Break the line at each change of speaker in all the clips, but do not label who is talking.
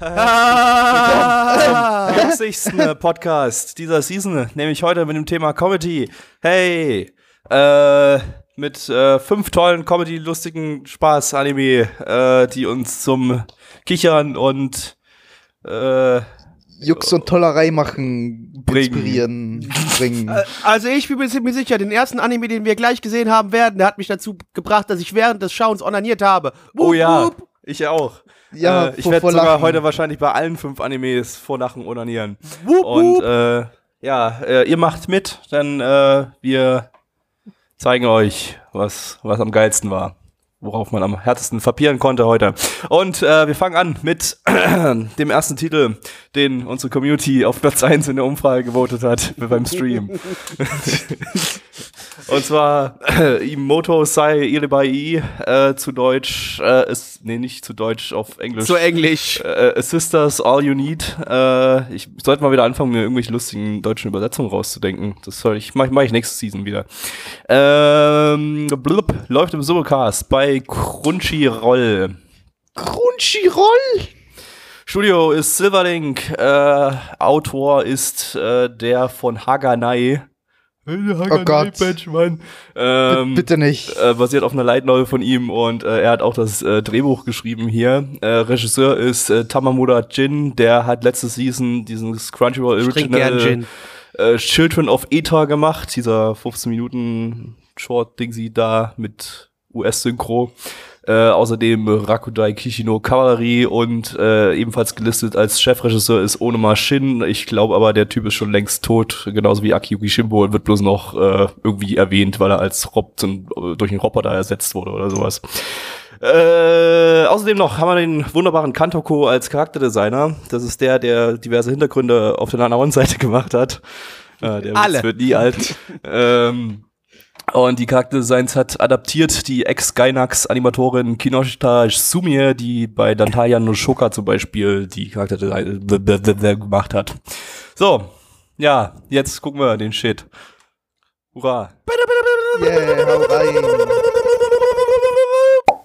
Zum 60. Podcast dieser Season, nämlich heute mit dem Thema Comedy. Hey, äh, mit äh, fünf tollen Comedy-lustigen Spaß-Anime, äh, die uns zum Kichern und äh,
Jux und Tollerei machen,
Bringen.
inspirieren, bringen.
Also ich bin mir ziemlich sicher, den ersten Anime, den wir gleich gesehen haben werden, der hat mich dazu gebracht, dass ich während des Schauens onaniert habe.
oh
Wup,
ja,
wup.
ich auch.
Ja,
äh, ich werde sogar
Lachen.
heute wahrscheinlich bei allen fünf Animes vor Lachen onanieren. Und äh, ja, äh, ihr macht mit, denn äh, wir zeigen euch, was, was am geilsten war. Worauf man am härtesten verpieren konnte heute. Und äh, wir fangen an mit dem ersten Titel, den unsere Community auf Platz 1 in der Umfrage gewotet hat beim Stream. Und zwar äh, Imoto Sai Iribai äh, zu Deutsch, äh, ist, nee, nicht zu Deutsch, auf Englisch.
Zu Englisch.
Äh, Sisters All You Need. Äh, ich sollte mal wieder anfangen, mir irgendwelche lustigen deutschen Übersetzungen rauszudenken. Das soll ich, mach, mach ich nächste Season wieder. Ähm, blub, läuft im Simulcast bei Crunchyroll.
Crunchyroll!
Studio ist Silverlink. Äh, Autor ist äh, der von Haganai.
Oh Gott.
Mann. Ähm,
Bitte nicht.
äh, basiert auf einer Light Novel von ihm und äh, er hat auch das äh, Drehbuch geschrieben hier. Äh, Regisseur ist äh, Tamamura Jin, der hat letzte Season dieses Crunchyroll Original
Gin.
äh, Children of Ether gemacht, dieser 15 Minuten Short Ding sie da mit US Synchro. Äh, außerdem Rakudai Kishino Kavallerie und äh, ebenfalls gelistet als Chefregisseur ist Onoma Shin. Ich glaube aber, der Typ ist schon längst tot, genauso wie Akiyuki Shimbo und wird bloß noch äh, irgendwie erwähnt, weil er als Rob zum, durch einen Roboter ersetzt wurde oder sowas. Äh, außerdem noch haben wir den wunderbaren Kantoko als Charakterdesigner. Das ist der, der diverse Hintergründe auf der Nana One-Seite gemacht hat. Äh, der
Alle.
wird nie alt. ähm, und die Charakterdesigns hat adaptiert die Ex-Gainax-Animatorin Kinoshita Sumie, die bei Dantaya no Shoka zum Beispiel die Charakterdesign b- b- b- b- gemacht hat. So, ja, jetzt gucken wir den Shit. Hurra.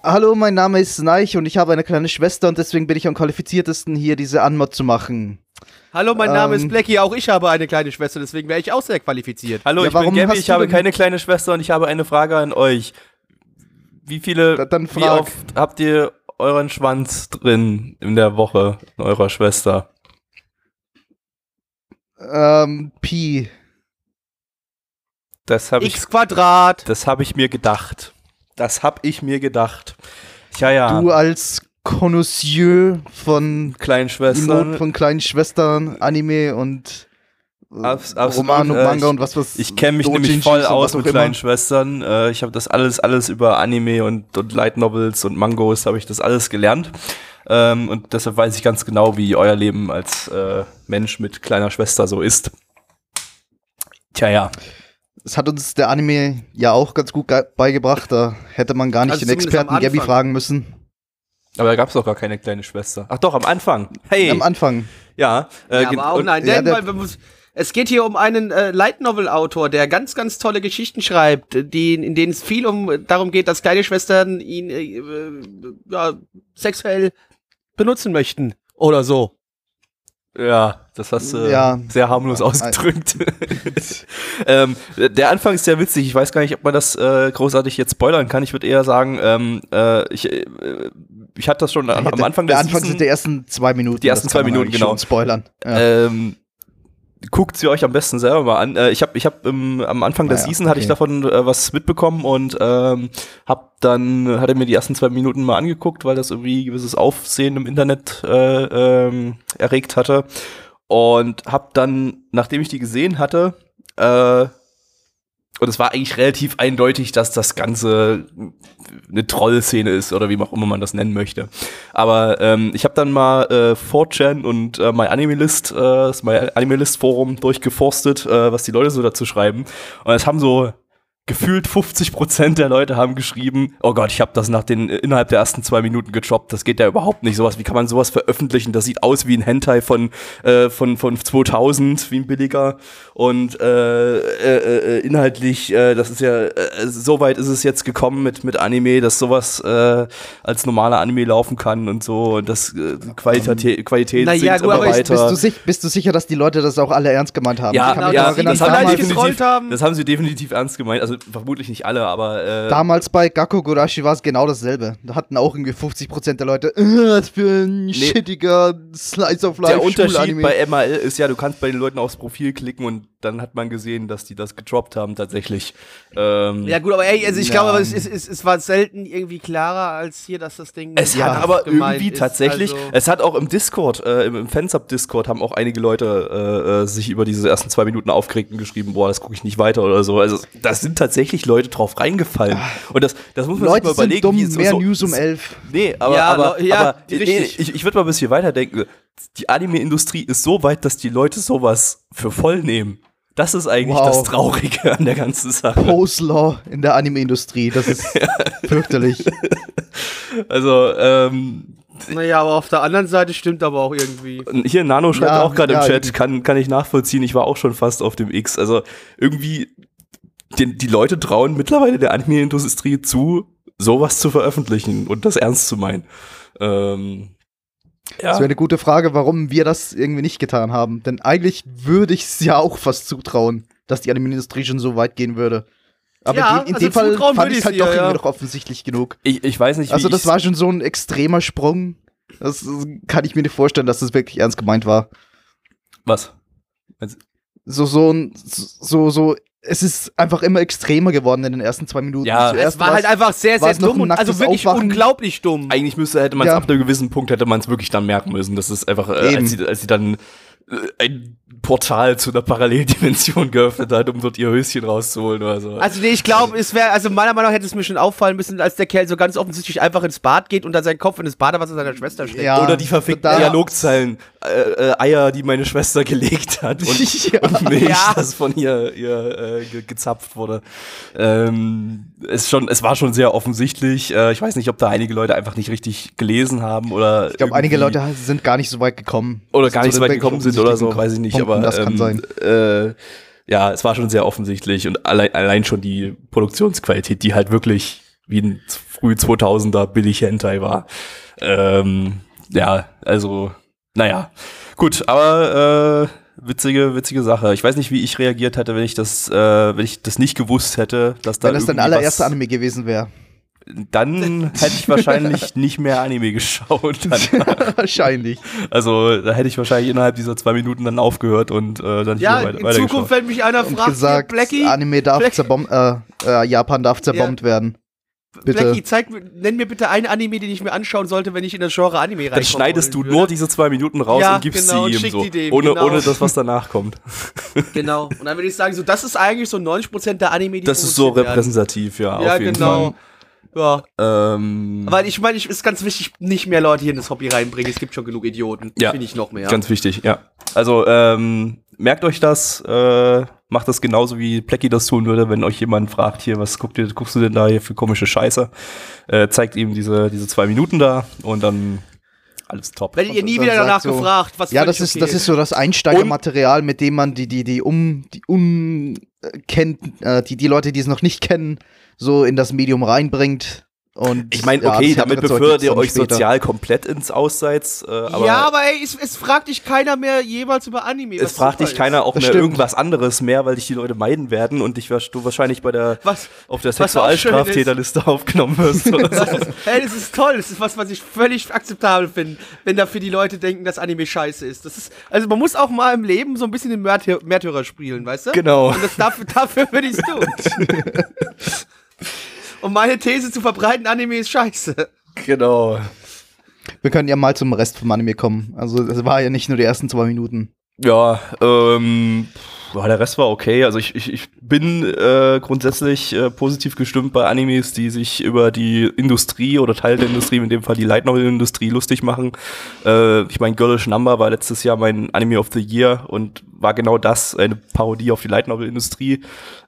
Hallo, mein Name ist Neich und ich habe eine kleine Schwester und deswegen bin ich am qualifiziertesten, hier diese Anmod zu machen.
Hallo, mein Name
Ähm.
ist Blackie. Auch ich habe eine kleine Schwester, deswegen wäre ich auch sehr qualifiziert.
Hallo,
Ja,
ich bin Gabby, ich habe keine kleine Schwester und ich habe eine Frage an euch. Wie viele,
Da- dann
wie oft habt ihr euren Schwanz drin in der Woche in eurer Schwester?
Ähm, Pi.
Das habe ich,
X Quadrat.
das habe ich mir gedacht. Das habe ich mir gedacht. Ja, ja.
Du als Connoisseur von
kleinen Schwestern.
von kleinen Schwestern, Anime und äh,
Abs- absolut,
Roman und
äh,
Manga
ich-
und was was.
Ich kenne mich nämlich voll aus mit
immer.
kleinen Schwestern. Äh, ich habe das alles, alles über Anime und, und Light Novels und Mangos habe ich das alles gelernt. Ähm, und deshalb weiß ich ganz genau, wie euer Leben als äh, Mensch mit kleiner Schwester so ist. Tja, ja.
Das hat uns der Anime ja auch ganz gut ge- beigebracht. Da hätte man gar nicht
Also
den Experten Gabby fragen müssen.
Aber da gab es doch gar keine kleine Schwester. Ach doch, am Anfang. Hey.
Am Anfang.
ja. Äh,
Ja, aber auch nein,
ja,
denn,
der-
weil man muss, es geht hier um einen äh, Light Novel Autor, der ganz, ganz tolle Geschichten schreibt, die, in denen es viel um darum geht, dass kleine Schwestern ihn äh, äh, ja, sexuell benutzen möchten oder so.
Ja, das hast du
Ja.
sehr harmlos
Ja,
ausgedrückt. ähm, der Anfang ist sehr witzig. Ich weiß gar nicht, ob man das äh, großartig jetzt spoilern kann. Ich würde eher sagen, ähm, äh, ich, äh, ich hatte das schon am, am Anfang
der
der
Anfang sind die ersten zwei Minuten.
Die ersten zwei Minuten, genau.
Spoilern. Ja.
ähm, guckt sie euch am besten selber mal an. Äh, ich habe ich hab, ähm, am Anfang der
Ah ja,
Season hatte ich davon äh, was mitbekommen und ähm, hab dann hatte mir die ersten zwei Minuten mal angeguckt, weil das irgendwie gewisses Aufsehen im Internet äh, ähm, erregt hatte und hab dann, nachdem ich die gesehen hatte, äh, und es war eigentlich relativ eindeutig, dass das Ganze eine Trollszene ist oder wie auch immer man das nennen möchte. Aber ähm, ich habe dann mal äh, 4chan und äh, My Animalist, äh, das My Animalist Forum durchgeforstet, äh, was die Leute so dazu schreiben. Und es haben so gefühlt 50 Prozent der Leute haben geschrieben, oh Gott, ich habe das nach den innerhalb der ersten zwei Minuten gedroppt. Das geht ja überhaupt nicht. Sowas, wie kann man sowas veröffentlichen? Das sieht aus wie ein Hentai von äh, von von 2000, wie ein billiger und äh, äh, äh, inhaltlich, äh, das ist ja äh, so weit ist es jetzt gekommen mit mit Anime, dass sowas äh, als normaler Anime laufen kann und so und das äh, Qualität Qualität
Naja,
sinkt
gut,
immer
aber
weiter.
Bist du, sich, bist du sicher, dass die Leute das auch alle ernst gemeint haben?
Ja, das definitiv,
haben.
das haben sie definitiv ernst gemeint. Also vermutlich nicht alle, aber äh,
damals bei Gakko Gurashi war es genau dasselbe. Da hatten auch irgendwie 50% der Leute, äh, was für ein shittiger Slice of Life
der Unterschied bei MAL ist ja, du kannst bei den Leuten aufs Profil klicken und dann hat man gesehen, dass die das gedroppt haben tatsächlich. Ähm,
Ja gut, aber ey, also ich
Ja.
glaube, es, es, es, es war selten irgendwie klarer als hier, dass das Ding.
Es hat aber irgendwie
ist.
tatsächlich,
Also,
es hat auch im Discord, äh, im, im Fansub-Discord haben auch einige Leute äh, äh, sich über diese ersten zwei Minuten aufgeregt und geschrieben, boah, das gucke ich nicht weiter oder so. Also da sind tatsächlich Leute drauf reingefallen. Und das, das muss man
Leute
sich mal überlegen,
sind dumm,
wie
mehr
so,
News um 11.
Nee, aber,
Ja,
aber,
ja,
aber nee, ich, ich würde mal ein bisschen weiterdenken. Die Anime-Industrie ist so weit, dass die Leute sowas für voll nehmen. Das ist eigentlich
Wow.
das Traurige an der ganzen Sache.
Post-Law in der Anime-Industrie, das ist fürchterlich.
Also, ähm,
naja, aber auf der anderen Seite stimmt aber auch irgendwie.
hier Nano schreibt
Ja,
auch gerade
ja,
im Chat, kann, kann ich nachvollziehen, ich war auch schon fast auf dem X. Also irgendwie, die, die Leute trauen mittlerweile der Anime-Industrie zu, sowas zu veröffentlichen und das ernst zu meinen. Ähm,
Das
ja.
wäre eine gute Frage, warum wir das irgendwie nicht getan haben. Denn eigentlich würde ich es ja auch fast zutrauen, dass die Anime-Industrie schon so weit gehen würde. Aber
Ja,
in, in
also
dem Fall fand
würde
ich es halt doch
ihr,
irgendwie
ja.
noch offensichtlich genug.
Ich, ich weiß nicht, wie
Also das war schon so ein extremer Sprung. Das kann ich mir nicht vorstellen, dass das wirklich ernst gemeint war.
Was?
So, so ein, so, so, es ist einfach immer extremer geworden in den ersten zwei Minuten.
Ja.
Es
Zuerst
war halt einfach sehr, sehr
es
dumm und also wirklich
Aufwachen?
unglaublich dumm.
Eigentlich müsste, hätte man es
Ja.
ab einem gewissen Punkt, hätte man es wirklich dann merken müssen. Das ist einfach, äh,
Eben.
als, sie, als sie dann ein Portal zu einer Paralleldimension geöffnet hat, um dort ihr Höschen rauszuholen oder so.
Also nee, ich glaube, es wäre, also meiner Meinung nach hätte es mir schon auffallen müssen, als der Kerl so ganz offensichtlich einfach ins Bad geht und dann seinen Kopf in das Badewasser seiner Schwester steckt.
Ja,
oder die verfickten
da-
Dialogzeilen, äh, äh, Eier, die meine Schwester gelegt hat und,
Ja.
und Milch,
Ja.
das von ihr, ihr äh, ge gezapft wurde. Ähm, es, schon, es war schon sehr offensichtlich. Äh, ich weiß nicht, ob da einige Leute einfach nicht richtig gelesen haben oder
Ich glaube, einige Leute sind gar nicht so weit gekommen.
oder gar nicht so weit gekommen sind oder so, weiß ich nicht,
Punkten,
aber
das kann
ähm,
sein.
Äh, ja, es war schon sehr offensichtlich und allein, allein schon die Produktionsqualität, die halt wirklich wie ein früh 2000er billig Hentai war. Ähm, ja, also, naja, gut, aber äh, witzige, witzige Sache. Ich weiß nicht, wie ich reagiert hätte, wenn ich das, äh, wenn ich das nicht gewusst hätte, dass da
Wenn das dein allererster Anime gewesen wäre.
Dann hätte ich wahrscheinlich nicht mehr Anime geschaut.
Wahrscheinlich.
Also da hätte ich wahrscheinlich innerhalb dieser zwei Minuten dann aufgehört und äh, dann
Ja,
hier weiter,
in. Zukunft, wenn mich einer
Und
fragt,
gesagt,
Blackie,
Anime darf
Black-
zerbombt, äh, äh, Japan darf zerbombt werden. bitte.
Blackie, zeig, mir- nenn mir bitte einen Anime, den ich mir anschauen sollte, wenn ich in das Genre Anime reinkomme.
Dann schneidest du nur diese zwei Minuten raus
Ja,
und gibst
genau,
sie ihm so.
die dem,
ohne,
genau.
ohne das, was danach kommt.
Genau. Und dann würde ich sagen, so, das ist eigentlich so 90% der Anime, die
Das ist so
produziert werden.
repräsentativ, ja,
Ja,
auf jeden
genau. Ja.
Ähm,
weil ich meine, ich ist ganz wichtig, nicht mehr Leute hier in das Hobby reinbringen. Es gibt schon genug Idioten.
Ja.
Finde ich noch mehr.
Ganz wichtig, ja. Also, ähm, merkt euch das, äh, macht das genauso wie Plecky das tun würde, wenn euch jemand fragt, hier, was guckt ihr, guckst du denn da hier für komische Scheiße? Äh, zeigt ihm diese, diese zwei Minuten da und dann alles top.
Werdet ihr nie wieder danach
so-
gefragt, was
Ja, das ist,
okay
das ist so das Einsteigermaterial, mit dem man die, die, die um, die un, äh, kennt, äh, die, die Leute, die es noch nicht kennen, so in das Medium reinbringt. Und
Ich meine,
ja,
okay,
das
damit befördert ihr euch
später.
sozial komplett ins Ausseits, äh, aber,
ja, aber ey, es, es fragt dich keiner mehr jemals über Anime.
es fragt dich keiner auch
Das
mehr
stimmt.
irgendwas anderes mehr, weil dich die Leute meiden werden und dich du wahrscheinlich bei der
Was?
auf der Sexualstraftäterliste aufgenommen wirst oder
Das
so.
ist, hey, das ist toll. Das ist was, was ich völlig akzeptabel finde, wenn dafür die Leute denken, dass Anime scheiße ist. Das ist. Also man muss auch mal im Leben so ein bisschen den Märtyr Märtyrer spielen, weißt du?
Genau.
Und das dafür, dafür würde ich es tun. Und meine These zu verbreiten, Anime ist scheiße.
Genau.
Wir können ja mal zum Rest vom Anime kommen. Also, es war ja nicht nur die ersten zwei Minuten.
Ja, ähm, der Rest war okay. Also ich, ich, ich bin äh, grundsätzlich äh, positiv gestimmt bei Animes, die sich über die Industrie oder Teil der Industrie, in dem Fall die Light Novel Industrie, lustig machen. Äh, ich meine, Girlish Number war letztes Jahr mein Anime of the Year und war genau das, eine Parodie auf die Light Novel Industrie.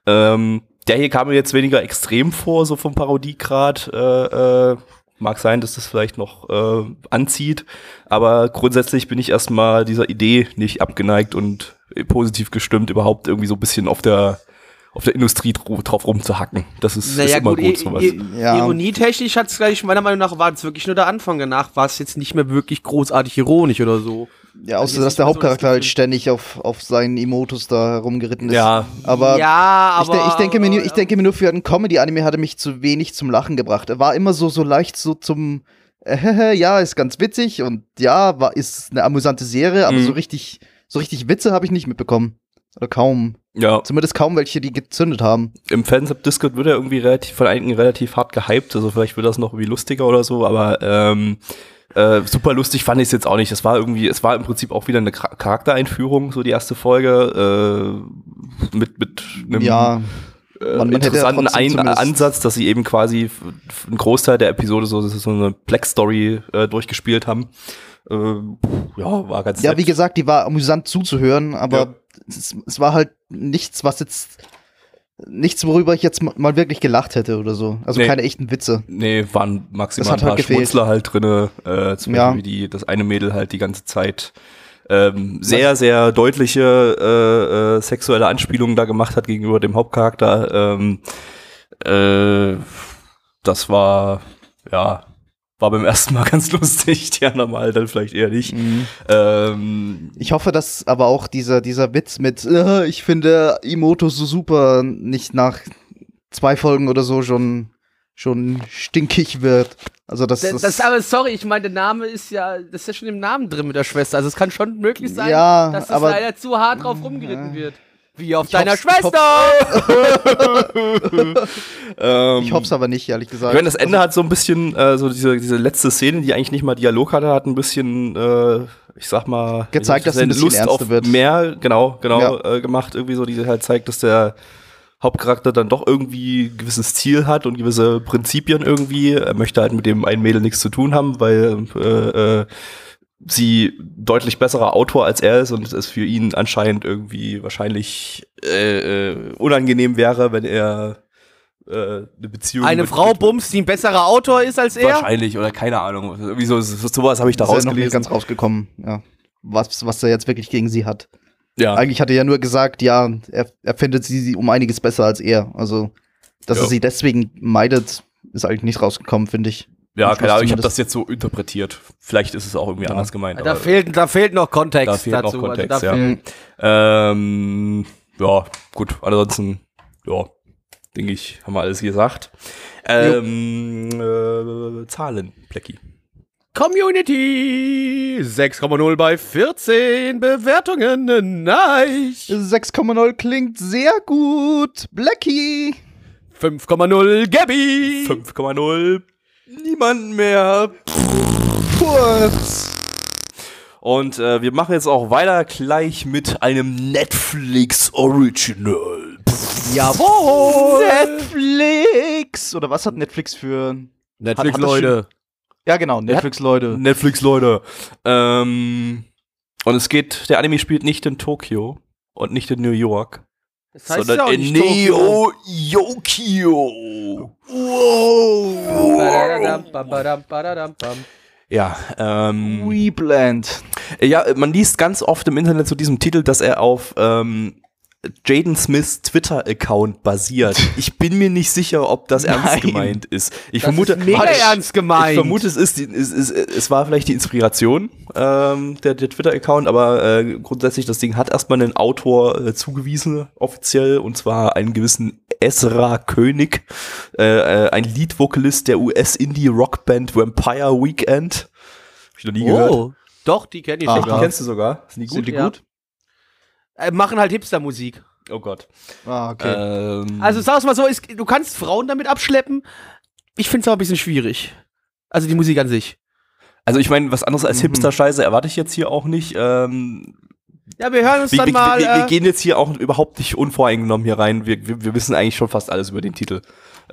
Ähm, der hier kam mir jetzt weniger extrem vor, so vom Parodiegrad. Äh, äh, Mag sein, dass das vielleicht noch äh, anzieht, aber grundsätzlich bin ich erstmal dieser Idee nicht abgeneigt und positiv gestimmt, überhaupt irgendwie so ein bisschen auf der auf der Industrie drauf rumzuhacken. Das ist,
Naja,
ist immer
gut,
gut, sowas.
Ja.
ironietechnisch hat es gleich, meiner Meinung nach, war es wirklich nur der Anfang. Danach war es jetzt nicht mehr wirklich großartig ironisch oder so.
Ja,
Also
außer dass der Hauptcharakter halt ständig auf, auf seinen Emotus da herumgeritten ist.
Ja.
Aber
ja,
ich, de ich, denke mir, nur- ich denke mir nur, für einen Comedy-Anime hat er mich zu wenig zum Lachen gebracht. Er war immer so, so leicht so zum, äh, ja, ist ganz witzig und ja, war, ist eine amüsante Serie, aber
Mhm.
so richtig, so richtig Witze habe ich nicht mitbekommen. Oder kaum.
Ja,
Zumindest kaum welche, die gezündet haben.
im Fansub Discord wird er irgendwie relativ von einigen relativ hart gehypt, also vielleicht wird das noch irgendwie lustiger oder so, aber ähm, äh, super lustig fand ich es jetzt auch nicht. Es war irgendwie, es war im Prinzip auch wieder eine Char- Charaktereinführung, so die erste Folge, äh, mit, mit einem
Ja,
äh,
Man- man ja
interessanten
zumindest-
Ansatz, dass sie eben quasi einen Großteil der Episode so, so eine Black Story äh, durchgespielt haben. Äh, ja, war ganz
ja,
nett.
wie gesagt, die war amüsant zuzuhören, aber
Ja.
es, es war halt nichts, was jetzt, nichts, worüber ich jetzt ma- mal wirklich gelacht hätte oder so. Also
Nee.
keine echten Witze.
Nee, waren maximal
hat
ein paar
halt gefehlt.
Schmunzler halt drinne. Äh, zum
Ja.
Beispiel wie die, das eine Mädel halt die ganze Zeit ähm, sehr, sehr deutliche äh, äh, sexuelle Anspielungen da gemacht hat gegenüber dem Hauptcharakter. Ähm, äh, das war, ja, war beim ersten Mal ganz lustig, die anderen Mal dann vielleicht eher nicht. Ähm,
Ich hoffe, dass aber auch dieser, dieser Witz mit, äh, ich finde Emoto so super, nicht nach zwei Folgen oder so schon, schon stinkig wird. Also das,
Das,
das,
das, aber sorry, ich meine, der Name ist ja, das ist ja schon im Namen drin mit der Schwester. Also es kann schon möglich sein,
Ja,
dass das
aber-
leider zu hart drauf rumgeritten wird. Wie auf
Ich
deiner Schwester!
ähm,
ich hoffe es aber nicht, ehrlich gesagt.
Ich meine, das Ende hat so ein bisschen, äh, so diese, diese letzte Szene, die eigentlich nicht mal Dialog hatte, hat ein bisschen, äh, ich sag mal,
Gezeigt, dass ein bisschen
Lust auf
wird.
mehr, genau, genau,
Ja.
äh, gemacht, irgendwie so, die halt zeigt, dass der Hauptcharakter dann doch irgendwie ein gewisses Ziel hat und gewisse Prinzipien irgendwie. Er möchte halt mit dem einen Mädel nichts zu tun haben, weil äh, äh, sie deutlich besserer Autor als er ist und es für ihn anscheinend irgendwie wahrscheinlich äh, äh, unangenehm wäre, wenn er äh, eine Beziehung
Eine
mit-
Frau bumst, die ein besserer Autor ist als er?
Wahrscheinlich oder keine Ahnung. Irgendwie so, so sowas habe ich da
ist ja noch nicht
rausgelesen.
ganz rausgekommen, ja. Was, was er jetzt wirklich gegen sie hat.
Ja,
Eigentlich hat er ja nur gesagt, ja, er, er findet sie um einiges besser als er. Also, dass
Ja.
er sie deswegen meidet, ist eigentlich nicht rausgekommen, finde ich.
Ja keine Ahnung, ich habe das jetzt so interpretiert. Vielleicht ist es auch irgendwie
Ja.
anders gemeint.
Da fehlt, da fehlt noch Kontext
Da fehlt noch
dazu.
Kontext,
also da
ja.
fehlt,
Ähm, ja, gut. Ansonsten, ja, denke ich, haben wir alles gesagt. Ähm, äh, Zahlen, Blackie.
Community 6,0 bei 14 Bewertungen. Nice.
6,0 klingt sehr gut. Blackie.
5,0 Gabby.
5,0. Niemand mehr.
Kurz.
Und äh, wir machen jetzt auch weiter gleich mit einem Netflix Original.
Jawohl. Netflix. Oder was hat Netflix für.
Netflix,
Hat- hat das
Leute.
Ja, genau, Netflix, Leute.
Netflix, Leute. Ähm, und es geht, der Anime spielt nicht in Tokio und nicht in New York,
Das heißt
sondern
ja
in
Tokio.
Neo-Yokio. Wow. Ja, ähm,
Weebland.
ja, man liest ganz oft im Internet zu diesem Titel, dass er auf ähm, Jaden Smiths Twitter-Account basiert. Ich bin mir nicht sicher, ob das ernst
Nein.
gemeint ist. Ich
Das
vermute,
ist mega
ich-
ernst gemeint.
Ich vermute, es ist, es, es, es war vielleicht die Inspiration ähm, der, der Twitter-Account, aber äh, grundsätzlich das Ding hat erstmal einen Autor äh, zugewiesen offiziell und zwar einen gewissen Ezra König, äh, äh, ein Lead-Vokalist der US-Indie-Rockband Vampire Weekend. Hab ich noch nie gehört.
Oh, doch, die kenne ich
Ah,
Die
sogar.
kennst du sogar? Sind die
Sind
gut?
die
Ja.
gut?
Äh, machen halt Hipster-Musik.
Oh Gott.
Ah, okay.
Ähm,
Also sag's mal so, es, du kannst Frauen damit abschleppen. Ich find's aber ein bisschen schwierig. Also die Musik an sich.
Also ich meine, was anderes als
Mhm.
Hipster-Scheiße erwarte ich jetzt hier auch nicht. Ähm,
Ja, wir hören uns
wir,
dann
wir,
mal.
wir, wir
äh,
gehen jetzt hier auch überhaupt nicht unvoreingenommen hier rein. Wir, wir, wir wissen eigentlich schon fast alles über den Titel.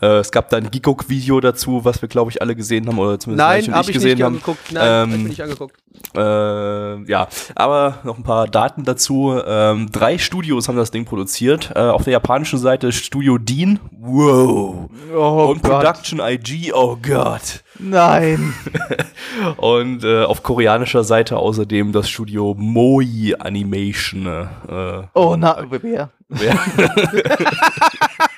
Äh, es gab da ein Gigok-Video dazu, was wir, glaube ich, alle gesehen haben, oder zumindest
Nein,
und
habe ich
gesehen
nicht
haben.
angeguckt. Nein,
Ähm,
hab ich mir nicht angeguckt.
Äh, ja, aber noch ein paar Daten dazu. Ähm, drei Studios haben das Ding produziert. Äh, auf der japanischen Seite Studio Dean. Wow.
Oh
und Production IG. Oh Gott.
Nein.
Und äh, auf koreanischer Seite außerdem das Studio Moi Animation. Äh,
Oh, na, wer?
wer-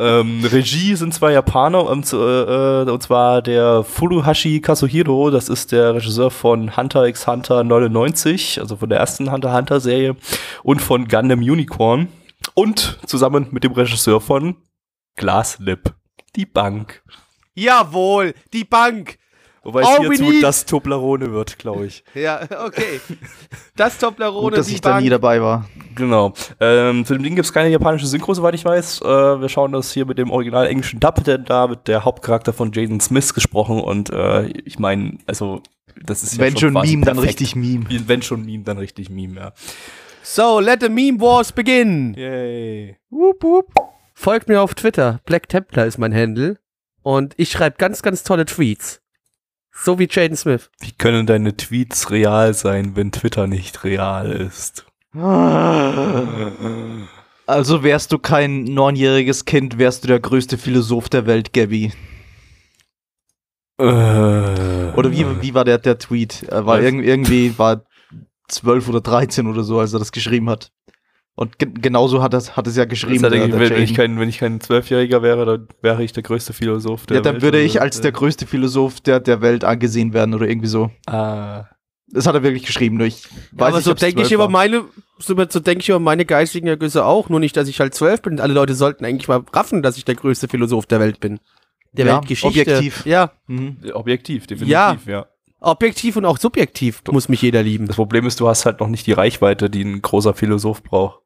ähm, Regie sind zwei Japaner, und, äh, äh, und zwar der Furuhashi Kazuhiro, das ist der Regisseur von Hunter x Hunter 99, also von der ersten Hunter x Hunter Serie, und von Gundam Unicorn. Und zusammen mit dem Regisseur von Glaslip, die Bank.
Jawohl, die Bank.
Wobei
All
es hierzu
need-
das Toblerone wird, glaube ich.
Ja, okay. Das Toblerone,
Gut, dass ich da nie dabei war.
Genau. Ähm, zu dem Ding gibt es keine japanische Synchro, soweit ich weiß. Äh, wir schauen das hier mit dem original englischen Dub, denn da wird der Hauptcharakter von Jaden Smith gesprochen und äh, ich meine, also das ist
Wenn
ja
schon
quasi
Meme, dann
perfekt.
richtig Meme.
Wenn schon Meme, dann richtig Meme, ja.
So, let the meme wars begin.
Yay.
Wup, wup.
Folgt mir auf Twitter. Black Templar ist mein Handle. Und ich schreibe ganz, ganz tolle Tweets. So wie Jaden Smith.
Wie können deine Tweets real sein, wenn Twitter nicht real ist?
Also wärst du kein neunjähriges Kind, wärst du der größte Philosoph der Welt, Gabby.
Äh,
Oder wie, wie war der, der Tweet? Er war irg irgendwie war 12 oder 13 oder so, als er das geschrieben hat. Und ge genauso hat, das, hat es ja geschrieben.
Das
der-
denke ich,
der
wenn, ich kein, wenn ich kein Zwölfjähriger wäre, dann wäre ich der größte Philosoph der
ja, dann
Welt.
würde ich als der größte Philosoph der, der Welt angesehen werden oder irgendwie so.
Ah.
Das hat er wirklich geschrieben. Nur ich weiß
aber
nicht,
so denke ich
12
über meine, so, so denke ich über meine geistigen Ergüsse auch. Nur nicht, dass ich halt zwölf bin. Alle Leute sollten eigentlich mal raffen, dass ich der größte Philosoph der Welt bin. Der
Ja,
Weltgeschichte.
objektiv.
Ja,
Mhm.
Objektiv, definitiv,
Ja.
ja.
Objektiv und auch subjektiv muss mich jeder lieben.
Das Problem ist, du hast halt noch nicht die Reichweite, die ein großer Philosoph braucht.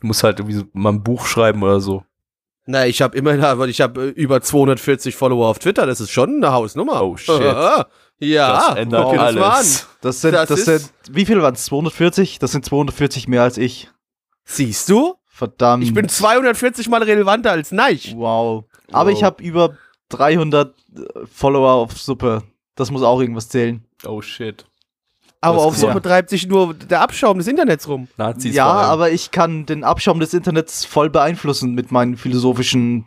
Du musst halt irgendwie so mal ein Buch schreiben oder so.
Na, ich habe immerhin, aber ich habe über 240 Follower auf Twitter. Das ist schon eine Hausnummer.
Oh, shit.
ja,
das ändert
guck uns mal
alles.
Das sind,
Das
das, sind, wie viel waren es? 240? Das sind 240 mehr als ich.
Siehst du?
Verdammt.
Ich bin 240 mal relevanter als Neich.
Wow. Aber
Wow.
ich habe über 300 Follower auf Suppe. Das muss auch irgendwas zählen.
Oh shit.
Aber auf so betreibt sich nur der Abschaum des Internets rum.
Nazis
ja, aber ich kann den Abschaum des Internets voll beeinflussen mit meinen philosophischen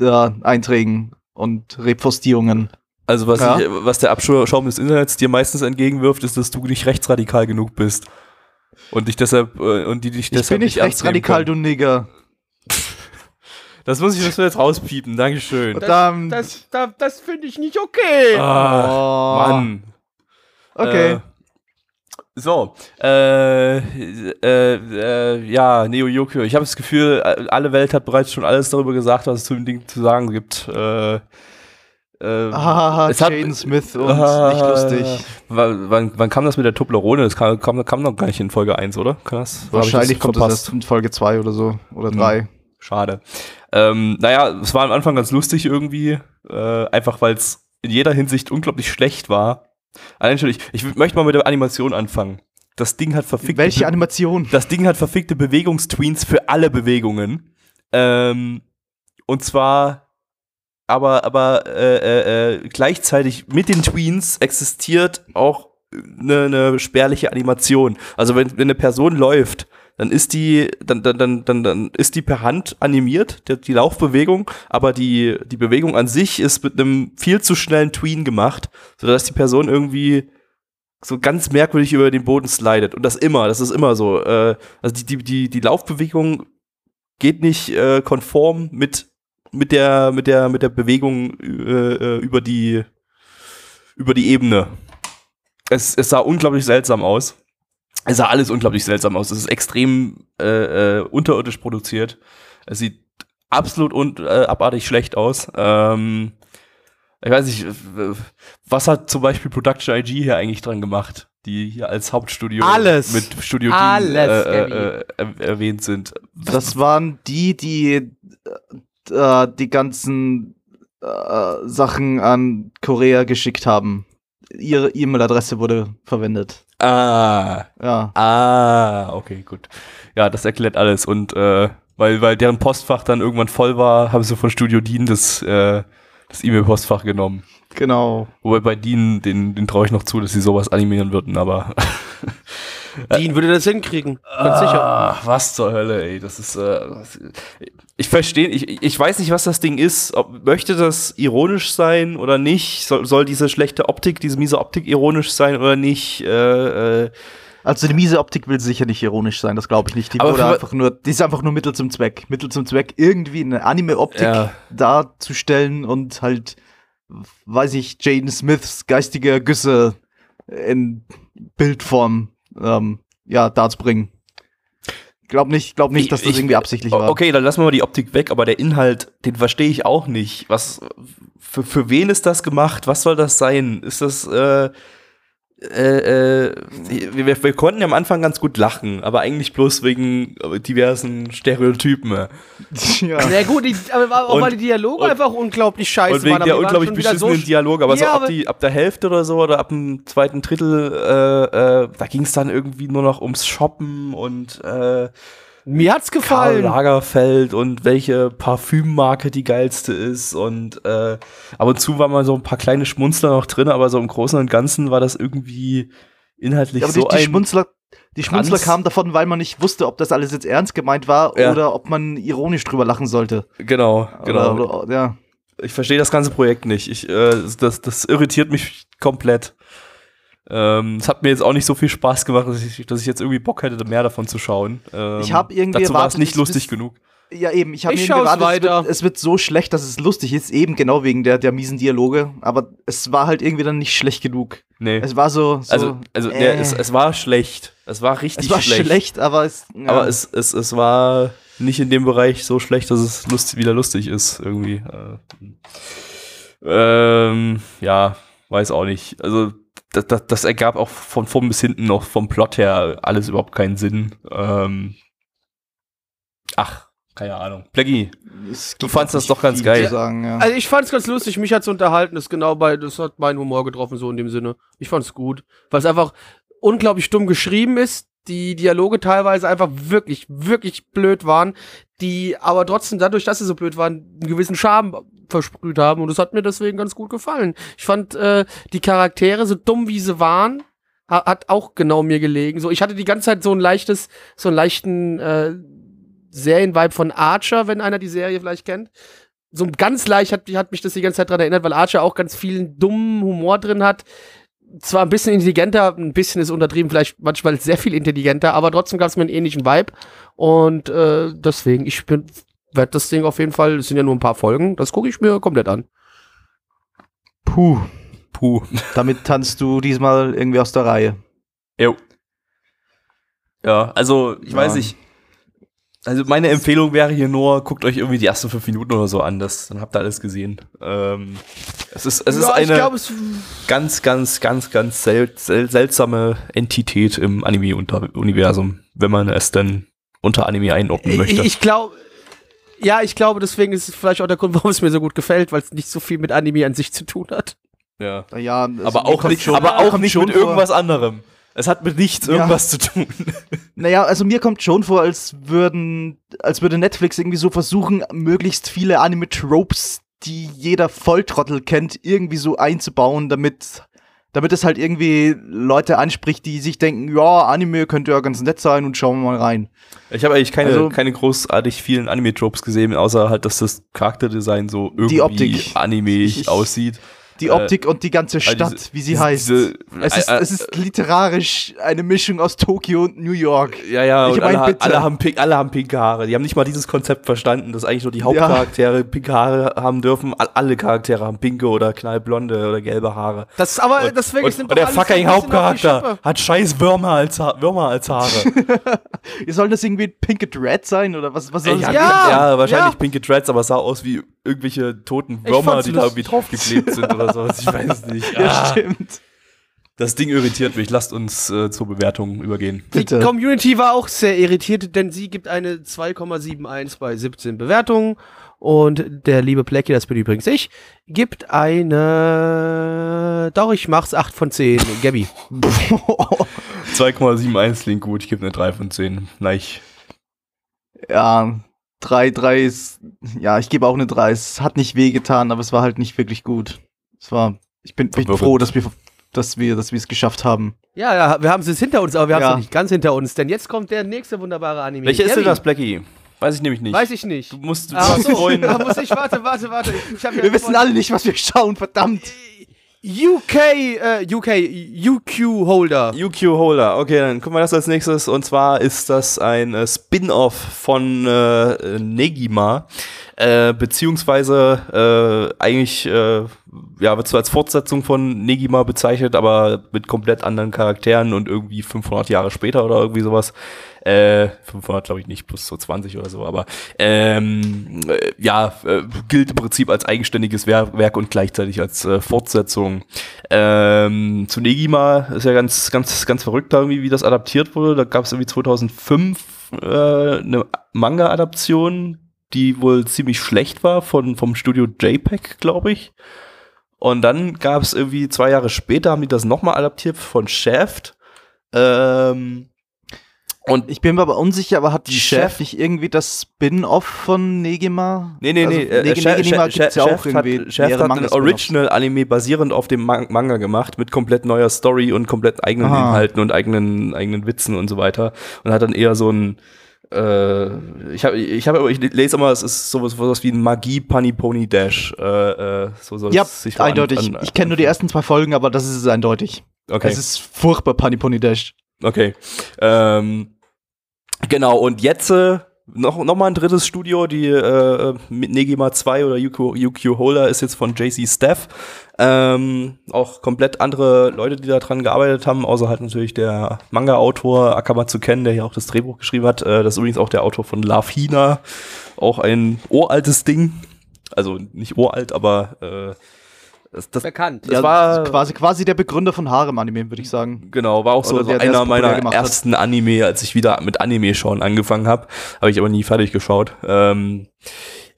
äh, Einträgen und Repostierungen.
Also was,
Ja.
ich, was der Abschaum des Internets dir meistens entgegenwirft, ist, dass du nicht rechtsradikal genug bist. Und dich deshalb, äh, und die dich
Ich
deshalb
bin nicht
nehmen
rechtsradikal, du Nigger.
Das muss ich das jetzt rauspiepen, Dankeschön.
Verdammt.
Das, das, das finde ich nicht okay.
Ah,
Oh.
Mann.
Okay.
Äh, so, äh, äh, äh, ja, Neo Yokio. Ich habe das Gefühl, alle Welt hat bereits schon alles darüber gesagt, was es zu dem Ding zu sagen gibt. Äh, äh,
ah,
es hat-
Jaden Smith und
Ah,
nicht lustig.
Wann, wann, kam das mit der Toblerone? Das kam, kam, kam noch gar nicht in Folge 1, oder? Das, ich
Wahrscheinlich
das
kommt das erst in Folge 2 oder so. Oder
Hm.
3.
Schade. Ähm, naja, es war am Anfang ganz lustig irgendwie, äh, einfach weil es in jeder Hinsicht unglaublich schlecht war. Allein ich, ich möchte mal mit der Animation anfangen. Das Ding hat verfickte,
Welche Animation?
das Ding hat verfickte Bewegungstweens für alle Bewegungen. Ähm, und zwar aber, aber äh, äh, äh, gleichzeitig mit den Tweens existiert auch eine, eine spärliche Animation. Also wenn, wenn eine Person läuft, dann ist die, dann, dann, dann, dann, dann ist die per Hand animiert, die, die Laufbewegung, aber die, die Bewegung an sich ist mit einem viel zu schnellen Tween gemacht, sodass die Person irgendwie so ganz merkwürdig über den Boden slidet. Und das immer, das ist immer so. Äh, also die, die, die, die Laufbewegung geht nicht äh, konform mit, mit, der, mit, der, mit der Bewegung äh, äh, über, die, über die Ebene. Es, es sah unglaublich seltsam aus. Es sah alles unglaublich seltsam aus. Es ist extrem äh, äh, unterirdisch produziert. Es sieht absolut und, äh, abartig schlecht aus. Ähm, ich weiß nicht, äh, was hat zum Beispiel Production IG hier eigentlich dran gemacht, die hier als Hauptstudio
Alles.
mit Studio
Alles,
äh,
Gabby.
äh, äh, erwähnt sind.
Das waren die, die äh, äh, die ganzen äh, Sachen an Korea geschickt haben. Ihre E-Mail-Adresse wurde verwendet.
Ah,
Ja.
ah, okay, gut. Ja, das erklärt alles. Und äh, weil, weil deren Postfach dann irgendwann voll war, haben sie von Studio Dean das, äh, das E-Mail-Postfach genommen.
Genau.
Wobei bei Dean, den, den traue ich noch zu, dass sie sowas animieren würden, aber.
Dean würde das hinkriegen. Ganz sicher.
Ah, was zur Hölle, ey. Das ist. Äh, ich verstehe, ich, ich weiß nicht, was das Ding ist. Ob, möchte das ironisch sein oder nicht? Soll, soll diese schlechte Optik, diese miese Optik ironisch sein oder nicht? Äh, äh,
Also die miese Optik will sicher nicht ironisch sein, das glaube ich nicht. Die
Aber
einfach nur, die ist einfach nur Mittel zum Zweck. Mittel zum Zweck, irgendwie eine Anime-Optik
Ja.
darzustellen und halt, weiß ich, Jaden Smiths geistige Güsse in Bildform ähm, ja, darzubringen. Glaub nicht, glaub nicht, dass das
Ich-
irgendwie absichtlich war.
Okay, dann lassen wir mal die Optik weg, aber der Inhalt, den verstehe ich auch nicht. Was für, für wen ist das gemacht? Was soll das sein? Ist das äh, äh, äh, wir, wir, konnten ja am Anfang ganz gut lachen, aber eigentlich bloß wegen diversen Stereotypen.
ja.
Na gut, die, aber auch
Und-
weil die Dialoge
und-
einfach unglaublich scheiße
Und wegen
waren.
der unglaublich beschissenen
sch-
Dialoge, aber so
Ja,
ab,
aber-
die, ab der Hälfte oder so oder ab dem zweiten Drittel, äh, äh, da ging es dann irgendwie nur noch ums Shoppen und äh,
Mir hat's
Karl
gefallen.
Lagerfeld und welche Parfümmarke die geilste ist und äh, ab und zu war mal so ein paar kleine Schmunzler noch drin, aber so im Großen und Ganzen war das irgendwie inhaltlich
Ja, aber
so
die, die
ein
Schmunzler, die Schmunzler
Trans-
kamen davon, weil man nicht wusste, ob das alles jetzt ernst gemeint war
Ja.
oder ob man ironisch drüber lachen sollte.
genau genau
Oder, oder, ja.
ich verstehe das ganze Projekt nicht. Ich, äh, das, das irritiert mich komplett. Ähm, es hat mir jetzt auch nicht so viel Spaß gemacht, dass ich, dass ich jetzt irgendwie Bock hätte, mehr davon zu schauen. Ähm,
Ich hab irgendwie
dazu war es nicht
es
lustig
ist-
genug.
Ja, eben. Ich habe mir gewartet, es
weiter.
wird, es wird so schlecht, dass es lustig ist, eben genau wegen der, der miesen Dialoge. Aber es war halt irgendwie dann nicht schlecht genug.
Nee.
Es war so. so
also, also
äh,
der, es, es war schlecht. Es war richtig
es war schlecht. aber es. Ja.
Aber es, es, es war nicht in dem Bereich so schlecht, dass es lust, wieder lustig ist, irgendwie. Äh, ähm, ja, weiß auch nicht. Also, das, das, das ergab auch von vorn bis hinten noch vom Plot her alles überhaupt keinen Sinn. Ähm, ach, keine Ahnung. Blackie, du fandst das doch ganz geil.
Sagen, ja.
Also ich fand's ganz lustig, mich hat's unterhalten, das ist genau bei, das hat meinen Humor getroffen, so in dem Sinne. Ich fand's gut, weil es einfach unglaublich dumm geschrieben ist, die Dialoge teilweise einfach wirklich, wirklich blöd waren, die aber trotzdem dadurch, dass sie so blöd waren, einen gewissen Charme versprüht haben und das hat mir deswegen ganz gut gefallen. Ich fand äh, die Charaktere, so dumm wie sie waren, ha hat auch genau mir gelegen. So, ich hatte die ganze Zeit so ein leichtes, so einen leichten äh, Serienvibe von Archer, wenn einer die Serie vielleicht kennt so ganz leicht hat, hat mich das die ganze Zeit dran erinnert, weil Archer auch ganz vielen dummen Humor drin hat. Zwar ein bisschen intelligenter, ein bisschen ist untertrieben, vielleicht manchmal sehr viel intelligenter, aber trotzdem gab es mir einen ähnlichen Vibe. Und äh, deswegen, ich bin, werde das Ding auf jeden Fall, es sind ja nur ein paar Folgen, das gucke ich mir komplett an.
Puh.
Puh.
Damit tanzt du diesmal irgendwie aus der Reihe.
Jo. Ja, also, ich
Ja.
weiß nicht. Also, meine Empfehlung wäre hier nur, guckt euch irgendwie die ersten fünf Minuten oder so an, das, dann habt ihr alles gesehen. Ähm, es ist, es ist
ja, ich
eine
glaube, es
ganz, ganz, ganz, ganz sel sel seltsame Entität im Anime-Universum, wenn man es denn unter Anime einordnen
ich,
möchte.
ich glaube, ja, ich glaube, deswegen ist es vielleicht auch der Grund, warum es mir so gut gefällt, weil es nicht so viel mit Anime an sich zu tun hat.
ja.
Ja, also
Aber auch nicht,
schon-
aber auch nicht
schon
mit
vor-
irgendwas anderem. Es hat mit nichts
Ja.
irgendwas zu tun.
Naja, also mir kommt schon vor, als würden, als würde Netflix irgendwie so versuchen, möglichst viele Anime-Tropes, die jeder Volltrottel kennt, irgendwie so einzubauen, damit, damit es halt irgendwie Leute anspricht, die sich denken, ja, Anime könnte ja ganz nett sein und schauen wir mal rein.
Ich habe eigentlich keine,
Also-
keine großartig vielen Anime-Tropes gesehen, außer halt, dass das Charakterdesign so irgendwie
Optik.
anime-ig
Ich-
aussieht.
Die
Äh,
Optik und die ganze
Weil
Stadt,
diese-
wie sie
diese-
heißt.
diese-
es, ist,
äh, äh,
es ist literarisch eine Mischung aus Tokio und New York.
Ja, ja,
Ich
und alle,
bitte.
alle, haben pink, alle haben pinke Haare. Die haben nicht mal dieses Konzept verstanden, dass eigentlich nur die Hauptcharaktere pinke Haare haben dürfen. All- Alle Charaktere haben pinke oder knallblonde oder gelbe Haare.
Das, aber
Und, und,
es nimmt
und der fucking Hauptcharakter hat scheiß Würmer als, ha Würmer als Haare.
Soll das irgendwie Pinkett Red sein oder was, was soll
Ich
das
hab-
Ja,
ja, wahrscheinlich
ja.
pinke Dreads, aber es sah aus wie irgendwelche toten Würmer, die da irgendwie draufgeklebt sind oder sowas. Ich weiß es nicht.
Ja,
Ah.
stimmt.
Das Ding irritiert mich. Lasst uns äh, zur Bewertung übergehen.
Die
Bitte.
Community war auch sehr irritiert, denn sie gibt eine 2,71 bei 17 Bewertungen. Und der liebe Plecky, das bin übrigens ich, gibt eine. Doch, ich mach's 8 von 10. Gabby.
2,71 klingt gut. Ich gebe eine 3 von 10. Nein.
ja, 3, 3 ist, ja, ich gebe auch eine 3. Es hat nicht wehgetan, aber es war halt nicht wirklich gut. Es war, ich bin, bin froh, dass wir, dass wir, dass wir es geschafft haben.
Ja, ja, wir haben es jetzt hinter uns, aber wir haben es nicht ganz hinter uns, denn jetzt kommt der nächste wunderbare Anime.
Welcher ist denn das, Blackie? Weiß ich nämlich nicht.
Weiß ich nicht.
Du musst, du musst
so,
freuen.
muss ich, warte, warte, warte. Ich hab ja
Wir wissen alle nicht, was wir schauen, verdammt.
UK, äh, UK, UQ Holder.
UQ Holder. Okay, dann gucken wir das als nächstes. Und zwar ist das ein äh, Spin-off von äh, Negima. Äh, beziehungsweise äh, eigentlich äh, ja, wird so als Fortsetzung von Negima bezeichnet, aber mit komplett anderen Charakteren und irgendwie 500 Jahre später oder irgendwie sowas. Äh, 500 glaube ich nicht, plus so 20 oder so, aber ähm, äh, ja, äh, gilt im Prinzip als eigenständiges Wer Werk und gleichzeitig als äh, Fortsetzung. Ähm, zu Negima ist ja ganz, ganz, ganz verrückt irgendwie, wie das adaptiert wurde. Da gab es irgendwie 2005 äh, eine Manga-Adaption, die wohl ziemlich schlecht war von, vom Studio JPEG, glaube ich. Und dann gab es irgendwie zwei Jahre später, haben die das nochmal adaptiert von Shaft. Ähm, und
Ich bin mir aber unsicher, aber hat
Die Chef-
Chef nicht irgendwie das Spin-off von Negima?
Nee, nee,
Also,
nee. äh,
Neg
Chef-
Negima
Chef-
gibt's ja auch irgendwie
hat, Chef hat ein. Original-Anime basierend auf dem Man Manga gemacht, mit komplett neuer Story und komplett eigenen
Aha.
Inhalten und eigenen, eigenen Witzen und so weiter. Und hat dann eher so ein äh, ich habe, ich habe, ich lese immer, es ist sowas, sowas wie ein Magie Punny Pony Dash. Äh, äh, so soll
Ja,
sich so an-
eindeutig.
an-
ich kenne nur die ersten zwei Folgen, aber das ist es eindeutig.
Okay.
Es ist furchtbar, Punny Pony Dash.
Okay. Ähm, genau, und jetzt äh, noch, noch mal ein drittes Studio, die äh, mit Negima 2 oder UQ, UQ Holder ist jetzt von JC Staff. Ähm, auch komplett andere Leute, die da dran gearbeitet haben, außer halt natürlich der Manga-Autor Akamatsu Ken, der hier auch das Drehbuch geschrieben hat. Äh, das ist übrigens auch der Autor von Love Hina, auch ein uraltes Ding. Also nicht uralt, aber äh, das, das,
Bekannt.
Das war-
quasi, quasi der Begründer von Harem-Anime, würde ich sagen.
Genau, war auch so, so
der,
einer meiner
gemacht hat.
ersten Anime, als ich wieder mit Anime schauen angefangen habe. Habe ich aber nie fertig geschaut. Ähm,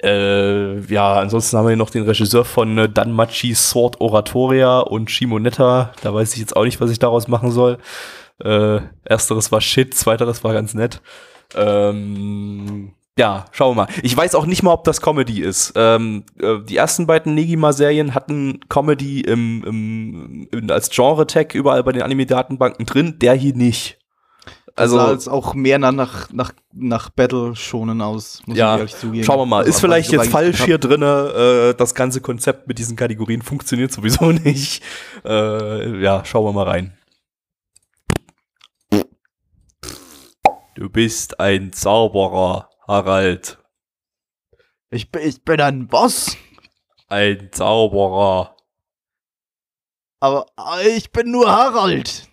äh, ja, ansonsten haben wir hier noch den Regisseur von äh, Danmachi Sword Oratoria und Shimonetta. Da weiß ich jetzt auch nicht, was ich daraus machen soll. Äh, ersteres war Shit, zweiteres war ganz nett. Ähm, ja, schauen wir mal. Ich weiß auch nicht mal, ob das Comedy ist. Ähm, äh, die ersten beiden Negima-Serien hatten Comedy im, im, als Genre-Tag überall bei den Anime-Datenbanken drin, der hier nicht.
Also sah jetzt auch mehr nach, nach, nach Battle schonen aus, muss
Ja,
ich ehrlich zugeben.
schauen wir mal. Ist vielleicht jetzt falsch hier drinne. Äh, das ganze Konzept mit diesen Kategorien funktioniert sowieso nicht. Äh, ja, schauen wir mal rein. Du bist ein Zauberer, Harald.
Ich, bin- ich bin ein Boss,
Ein Zauberer.
aber äh, ich bin nur Harald.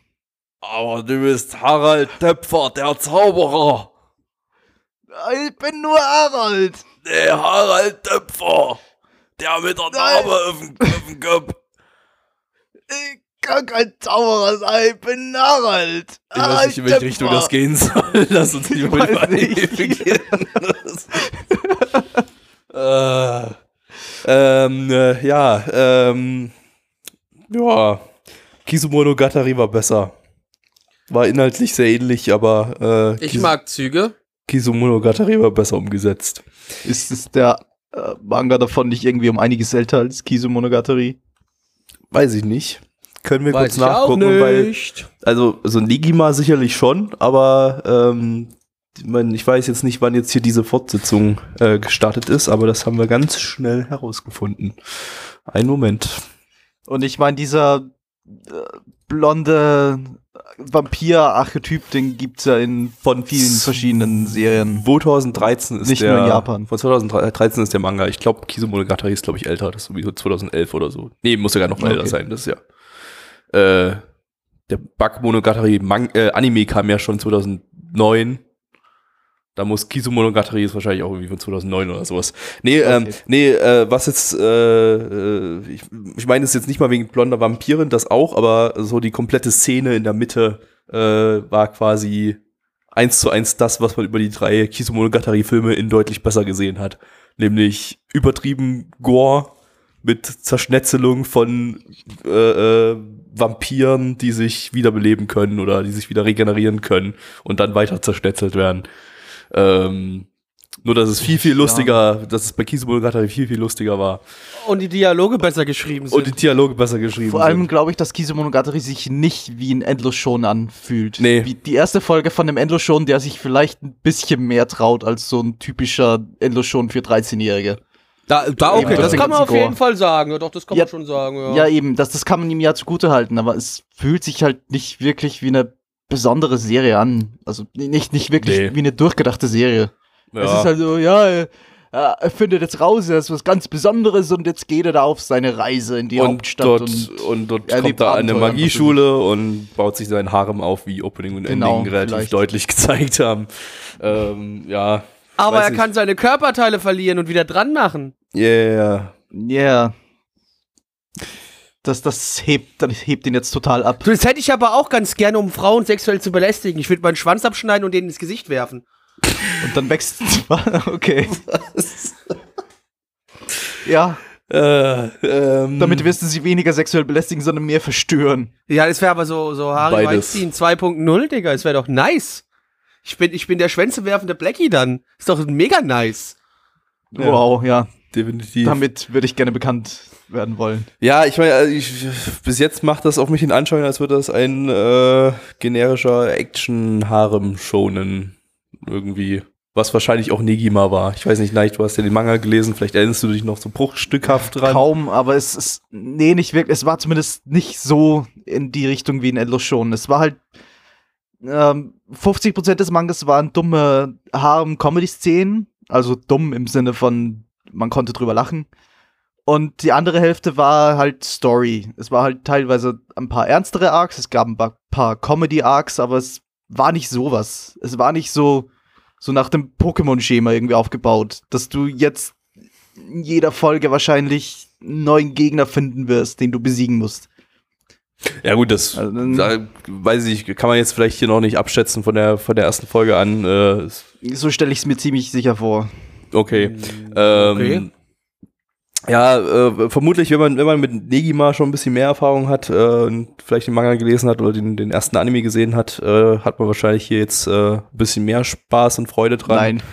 Aber du bist Harald Töpfer, der Zauberer.
Ich bin nur Harald.
Der Harald Töpfer. Der mit der. Narbe auf dem Kopf.
Ich kann kein Zauberer sein, ich bin Harald.
Ich weiß nicht, in welche Richtung das gehen soll. Lass uns
nicht.
beginnen. äh, ähm, äh, ja, ähm, ja, Kisumonogatari war besser. War inhaltlich sehr ähnlich, aber äh,
Ich mag Züge.
Kisumonogatari war besser umgesetzt.
Ist es der äh, Manga davon nicht irgendwie um einiges älter als Kisumonogatari?
Weiß ich nicht. Können wir
Weiß
kurz
ich auch
nachgucken, weil. Also, so Negima sicherlich schon, aber ähm, ich weiß jetzt nicht, wann jetzt hier diese Fortsetzung äh, gestartet ist, aber das haben wir ganz schnell herausgefunden. Ein Moment.
Und ich meine, dieser äh, blonde Vampir-Archetyp, den gibt's ja in
Von
vielen verschiedenen Serien.
2013 ist
Nicht
der.
nur in Japan.
Von 2013 ist der Manga. Ich glaube, Kisumonogatari ist, glaube ich, älter. Das ist sowieso 2011 oder so. Nee, muss ja gar noch
Okay.
älter sein. Das ist ja. Äh, der Bakemonogatari Man äh, Anime kam ja schon 2009. Da muss Kisumonogatari ist wahrscheinlich auch irgendwie von 2009 oder sowas. Nee,
Okay.
ähm, nee, äh, was jetzt, äh, äh, ich, ich meine es jetzt nicht mal wegen blonder Vampirin, das auch, aber so die komplette Szene in der Mitte äh, war quasi eins zu eins das, was man über die drei Kisumonogatari-Filme in deutlich besser gesehen hat. Nämlich übertrieben Gore mit Zerschnetzelung von äh, äh, Vampiren, die sich wiederbeleben können oder die sich wieder regenerieren können und dann weiter zerschnetzelt werden. Ähm, nur, dass es viel, viel lustiger, dass es bei Kisumonogatari viel, viel lustiger war.
Und die Dialoge besser geschrieben sind.
Und die Dialoge besser geschrieben
Vor allem glaube ich, dass Kisumonogatari sich nicht wie ein Endlos Schon anfühlt.
Nee.
Wie die erste Folge von einem Endlos Schon, der sich vielleicht ein bisschen mehr traut als so ein typischer Endlos Schon für 13-Jährige.
Da, da okay,
Eben,
das kann man auf jeden. Fall sagen. Ja, doch, das kann
Ja.
man schon sagen. Ja.
Ja, eben, das, das kann man ihm ja zugute halten, aber es fühlt sich halt nicht wirklich wie eine besondere Serie an. Also nicht, nicht wirklich
Nee.
wie eine durchgedachte Serie. Es
Ja.
ist halt so, ja, äh, er findet jetzt raus, er ist was ganz Besonderes und jetzt geht er da auf seine Reise in die
und
Hauptstadt
dort,
und
und, dort kommt er an eine Magieschule und baut sich seinen Harem auf, wie Opening und
Genau,
Ending relativ
vielleicht.
deutlich gezeigt haben. Ähm, ja.
Aber
weiß
er
nicht.
kann seine Körperteile verlieren und wieder dran machen.
Yeah.
Ja. Das, das, hebt, das hebt ihn jetzt total ab.
Das hätte ich aber auch ganz gerne, um Frauen sexuell zu belästigen. Ich würde meinen Schwanz abschneiden und denen ins Gesicht werfen.
Und dann wächst. okay. Ja,
Äh, ähm,
damit wirst du sie weniger sexuell belästigen, sondern mehr verstören.
Ja, das wäre aber so, so Harry
Beides.
Weinstein 2.0, Digga. Das wäre doch nice. Ich bin, ich bin der Schwänze werfende Blackie dann. Ist doch mega nice.
Ja.
Wow, ja.
Definitiv.
Damit würde ich gerne bekannt werden wollen.
Ja, ich meine, also ich, bis jetzt macht das auf mich den Anschein, als würde das ein äh, generischer Action-Harem-Shonen irgendwie. Was wahrscheinlich auch Negima war. Ich weiß nicht, Neich, du hast ja den Manga gelesen, vielleicht erinnerst du dich noch so bruchstückhaft dran.
Kaum, aber es ist. Nee, nicht wirklich. Es war zumindest nicht so in die Richtung wie in Endlos schon. Es war halt. Ähm, 50% des Mangas waren dumme Harem-Comedy-Szenen. Also dumm im Sinne von, man konnte drüber lachen. Und die andere Hälfte war halt Story. Es war halt teilweise ein paar ernstere Arcs, es gab ein paar, Comedy-Arcs, aber es war nicht sowas. Es war nicht so, so nach dem Pokémon-Schema irgendwie aufgebaut, dass du jetzt in jeder Folge wahrscheinlich einen neuen Gegner finden wirst, den du besiegen musst.
Ja gut, das
Also
da, weiß ich, kann man jetzt vielleicht hier noch nicht abschätzen von der von der ersten Folge an. Äh,
So stelle ich es mir ziemlich sicher vor.
Okay. Ähm,
Okay.
Ja, äh, vermutlich, wenn man, wenn man mit Negima schon ein bisschen mehr Erfahrung hat äh, und vielleicht den Manga gelesen hat oder den, den ersten Anime gesehen hat, äh, hat man wahrscheinlich hier jetzt äh, ein bisschen mehr Spaß und Freude dran.
Nein.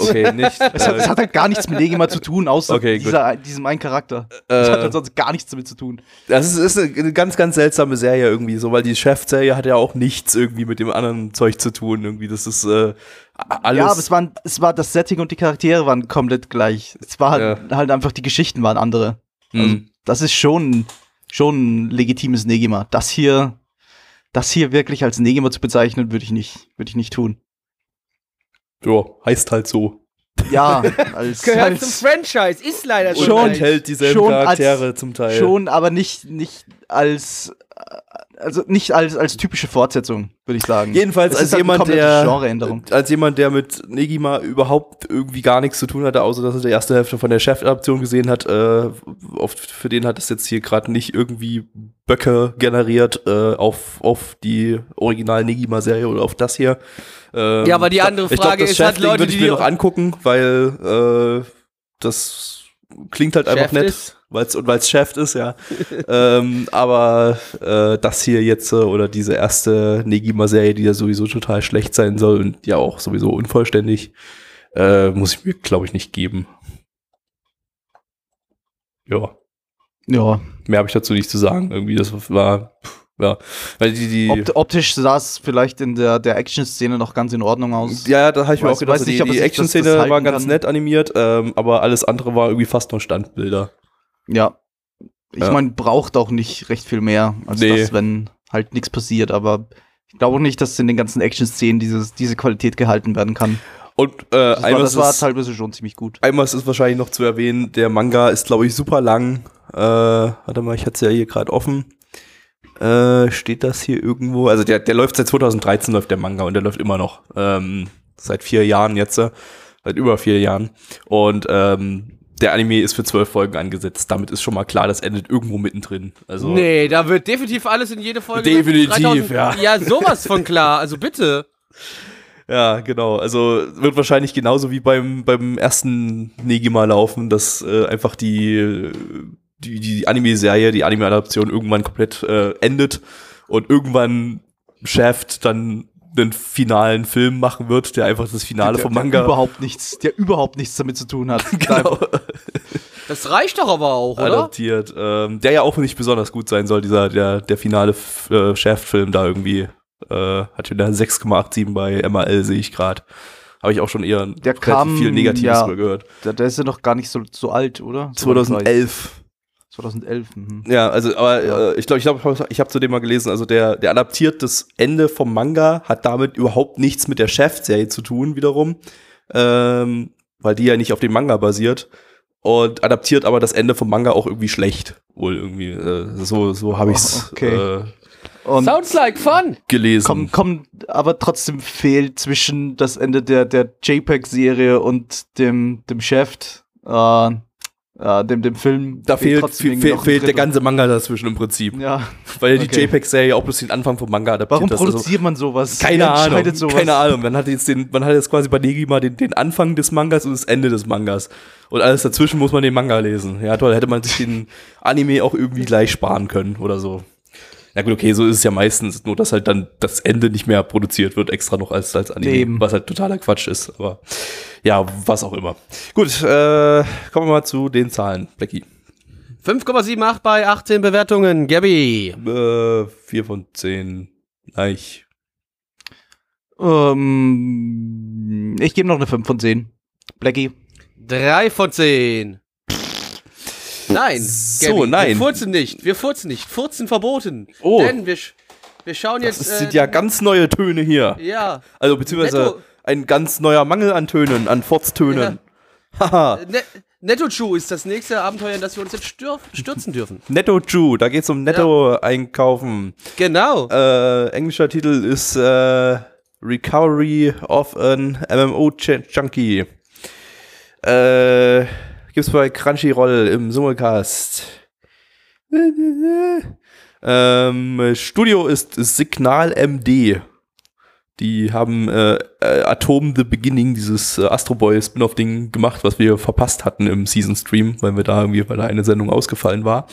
Okay, nicht.
Es hat, es hat halt gar nichts mit Negima zu tun, außer
Okay,
dieser, diesem einen Charakter. Es hat
äh,
halt sonst gar nichts damit zu tun.
das ist, ist eine ganz, ganz seltsame Serie irgendwie so, weil die Chef-Serie hat ja auch nichts irgendwie mit dem anderen Zeug zu tun. Irgendwie, das ist äh, alles.
Ja, aber es, waren, es war das Setting und die Charaktere waren komplett gleich. Es war halt, halt einfach, die Geschichten waren andere. Also,
Hm.
das ist schon, schon ein legitimes Negima. Das hier, das hier wirklich als Negima zu bezeichnen, würde ich nicht, würde ich nicht tun.
Ja, heißt halt so.
Ja, als,
Gehört zum
als
Franchise, ist leider so.
Und
Schon.
enthält dieselben
schon als-
Charaktere zum Teil.
schon, aber nicht, nicht als, also nicht als, als typische Fortsetzung, würde ich sagen.
Jedenfalls
Es
als
ist halt
jemand, der
Genreänderung.
als jemand, der mit Negima überhaupt irgendwie gar nichts zu tun hatte, außer dass er die erste Hälfte von der Chefadaption gesehen hat, äh, oft für den hat es jetzt hier gerade nicht irgendwie Böcke generiert äh, auf, auf die original Negima-Serie oder auf das hier. Ähm,
Ja, aber die
ich glaub-
andere
ich glaub,
Frage
das
ist halt Leute,
würde ich
die
mir
die-
noch angucken, weil äh, das klingt halt einfach
Chef
nett.
ist.
Weil's, und weil es Chef ist, ja. ähm, aber äh, das hier jetzt äh, oder diese erste Negima-Serie, die ja sowieso total schlecht sein soll und ja auch sowieso unvollständig, äh, muss ich mir, glaube ich, nicht geben. Ja,
Ja,
mehr habe ich dazu nicht zu sagen. Irgendwie, das war, ja, weil die, die
Opt optisch sah es vielleicht in der, der Action-Szene noch ganz in Ordnung aus.
ja, da habe ich mir auch gedacht, die,
nicht,
die Action-Szene war ganz
kann.
nett animiert, ähm, aber alles andere war irgendwie fast nur Standbilder.
Ja. Ich
Ja.
meine, braucht auch nicht recht viel mehr als
Nee.
das, wenn halt nichts passiert, aber ich glaube auch nicht, dass in den ganzen Action-Szenen dieses, diese Qualität gehalten werden kann.
Und äh,
Das, war,
einmal
das
ist
war teilweise schon ziemlich gut.
Einmal ist es wahrscheinlich noch zu erwähnen, der Manga ist, glaube ich, super lang. Äh, warte mal, ich hatte es ja hier gerade offen. Äh, steht das hier irgendwo? Also der, der läuft seit 2013, läuft der Manga und der läuft immer noch. Ähm, seit vier Jahren jetzt, äh, seit über vier Jahren. Und ähm, der Anime ist für zwölf Folgen angesetzt. Damit ist schon mal klar, das endet irgendwo mittendrin. Also
Nee, da wird definitiv alles in jede Folge.
Definitiv, ja.
Ja, sowas von klar. Also bitte.
Ja, genau. Also wird wahrscheinlich genauso wie beim, beim ersten Negima laufen, dass äh, einfach die, die, die Anime-Serie, die Anime-Adaption irgendwann komplett äh, endet und irgendwann Shaft dann einen finalen Film machen wird, der einfach das Finale
der,
vom
der
Manga
überhaupt nichts, der überhaupt nichts damit zu tun hat.
genau,
Das reicht doch aber auch, oder?
adaptiert. Ähm, der ja auch nicht besonders gut sein soll, dieser, der, der finale äh, Shaft-Film da irgendwie. Äh, hat wieder 6,87 bei MAL, sehe ich gerade. Habe ich auch schon eher
Der kam,
viel Negatives
ja.
drüber gehört.
Der, der ist ja noch gar nicht so, so alt, oder? Weiß.
2011.
2011. Mhm.
Ja, also, aber
Ja.
äh, ich glaube, ich, glaub, ich habe zudem mal gelesen, also der, der adaptiert das Ende vom Manga, hat damit überhaupt nichts mit der Chef-Serie zu tun, wiederum, ähm, weil die ja nicht auf dem Manga basiert und adaptiert aber das Ende vom Manga auch irgendwie schlecht, wohl irgendwie, äh, so, so habe ich's
Oh, okay.
äh,
Und
Sounds like fun.
gelesen.
kommt, kommt aber trotzdem fehlt zwischen das Ende der, der JPEG-Serie und dem, dem Chef, äh, äh, dem, dem Film.
da fehlt,
trotzdem
fe
irgendwie
fe
noch ein
fehlt der ganze Manga dazwischen im Prinzip,
Ja,
weil die
okay.
JPEG-Serie auch bloß den Anfang vom Manga adaptiert
warum
also-
produziert man sowas?
Keine Ahnung.
Sowas?
Keine Ahnung. Man hat jetzt den, man hat jetzt quasi bei Negima den, den Anfang des Mangas und das Ende des Mangas. Und alles dazwischen muss man den Manga lesen. Ja, toll, hätte man sich den Anime auch irgendwie gleich sparen können oder so. Na gut, okay, so ist es ja meistens, nur dass halt dann das Ende nicht mehr produziert wird, extra noch als, als Anime,
Eben.
was halt totaler Quatsch ist. Aber ja, was auch immer. Gut, äh, kommen wir mal zu den Zahlen. Blackie.
5,78 bei 18 Bewertungen. Gabby.
Äh, 4 von 10. Nein.
Ähm, ich gebe noch eine 5 von 10. Blackie.
3 von 10. Nein.
So,
Gabby,
nein.
Wir furzen nicht. Wir furzen nicht. Furzen verboten.
Oh.
Denn wir, wir schauen
Das
jetzt.
sind
äh,
ja ganz neue Töne hier.
Ja.
Also beziehungsweise
Netto-
ein ganz neuer Mangel an Tönen, an Forztönen. Haha.
Ne Netto Chu ist das nächste Abenteuer, in das wir uns jetzt stür stürzen dürfen.
Netto Jew, da geht's um Netto einkaufen.
Genau.
Äh, englischer Titel ist äh, Recovery of an MMO Junkie. Äh, gibt's bei Crunchyroll im Simulcast. ähm, Studio ist Signal MD. Die haben äh, äh, Atom The Beginning, dieses äh, Astro Boy Spin-off-Ding gemacht, was wir verpasst hatten im Season Stream, weil wir da irgendwie, weil da eine Sendung ausgefallen war.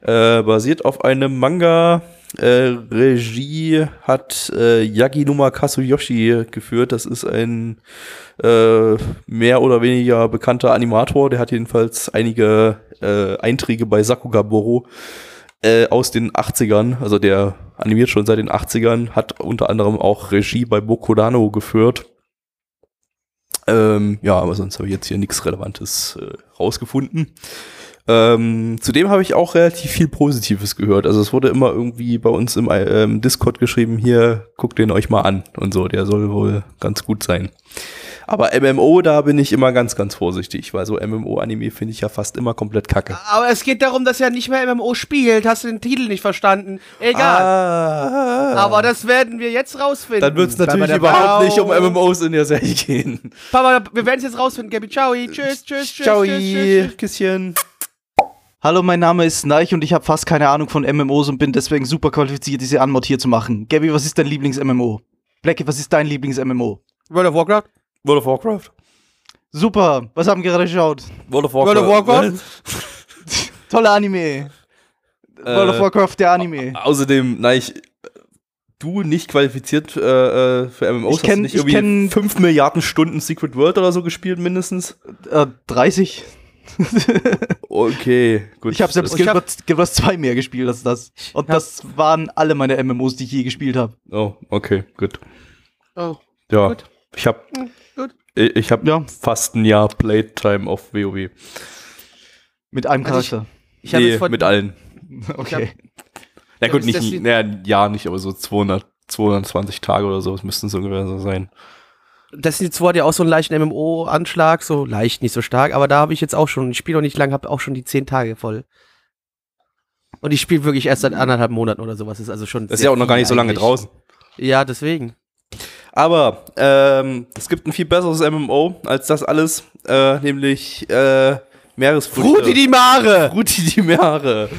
Äh, basiert auf einem Manga. Äh, Regie hat äh, Yaginuma Kazuyoshi geführt. Das ist ein äh, mehr oder weniger bekannter Animator. Der hat jedenfalls einige äh, Einträge bei Sakugaboro äh, aus den 80ern. Also der animiert schon seit den 80ern, hat unter anderem auch Regie bei Bokodano geführt. Ähm, ja, aber sonst habe ich jetzt hier nichts Relevantes äh, rausgefunden. Ähm, zudem habe ich auch relativ viel Positives gehört. Also es wurde immer irgendwie bei uns im ähm, Discord geschrieben, hier, guckt den euch mal an und so, der soll wohl ganz gut sein. Aber MMO, da bin ich immer ganz, ganz vorsichtig, weil so MMO-Anime finde ich ja fast immer komplett kacke.
Aber es geht darum, dass er nicht mehr MMO spielt. Hast du den Titel nicht verstanden? Egal.
Ah,
Aber das werden wir jetzt rausfinden.
dann wird es natürlich überhaupt nicht um MMOs in der Serie gehen.
Papa, wir werden es jetzt rausfinden, Gabi. Ciao. Tschüss, tschüss, tschüss.
Ciao,
tschüss, tschüss, tschüss.
Küsschen.
Hallo, mein Name ist Neich und ich habe fast keine Ahnung von MMOs und bin deswegen super qualifiziert, diese Anmod hier zu machen. Gabby, was ist dein Lieblings-MMO? Blackie, was ist dein Lieblings-MMO?
World of Warcraft?
World of Warcraft.
Super, was haben wir gerade geschaut?
World of
World of Warcraft?
Toller Anime. World of
Äh,
Warcraft, der Anime.
Außerdem, nein, ich, du nicht qualifiziert äh, äh, für MMOs,
Ich kenn-
hast du nicht
ich
irgendwie
kenn-
5 Milliarden Stunden Secret World oder so gespielt mindestens?
Äh, 30.
Okay, gut.
Ich habe selbst Guild
hab-
Wars Guild Wars 2 mehr gespielt als das. Und
hab-
das waren alle meine MMOs, die ich je gespielt habe.
Oh, okay, gut.
Oh.
Ja,
Gut.
ich habe
Hm,
ich, ich habe
Ja.
fast ein Jahr Playtime auf WoW.
Mit einem
Also ich-
Charakter.
Ich habe
nee,
jetzt von,
mit allen.
okay.
Na
Ja,
gut, nicht, ein Jahr nicht, aber so 200, 220 Tage oder so, das müssten es ungefähr so sein.
Destiny 2 hat ja auch so einen leichten MMO-Anschlag, so leicht, nicht so stark, aber da habe ich jetzt auch schon, ich spiele noch nicht lang, habe auch schon die 10 Tage voll. Und ich spiele wirklich erst seit anderthalb Monaten oder sowas. Ist also schon
Das ist ja auch noch gar nicht so lange
eigentlich.
draußen.
Ja, deswegen.
Aber ähm, es gibt ein viel besseres MMO als das alles, äh, nämlich äh, Meeresfrüchte.
Fruti die Mare!
Fruti die Meere.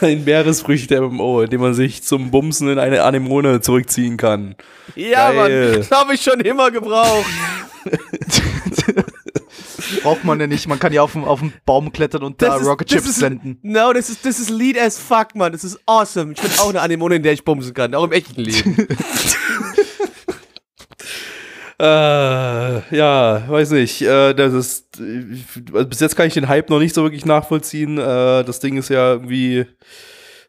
ein Meeresfrüchte-MMO, in dem man sich zum Bumsen in eine Anemone zurückziehen kann.
Ja,
Geil.
Mann, das habe ich schon immer gebraucht.
Braucht man ja nicht. Man kann ja auf den, auf den Baum klettern und da
Das ist-
Rocket
das
Chips
ist-
senden.
No, das ist, das ist lead as fuck, Mann. Das ist awesome. Ich bin auch eine Anemone, in der ich bumsen kann, auch im echten Leben.
Äh, ja, weiß nicht. Äh, das ist, äh, bis jetzt kann ich den Hype noch nicht so wirklich nachvollziehen. Äh, das Ding ist ja irgendwie,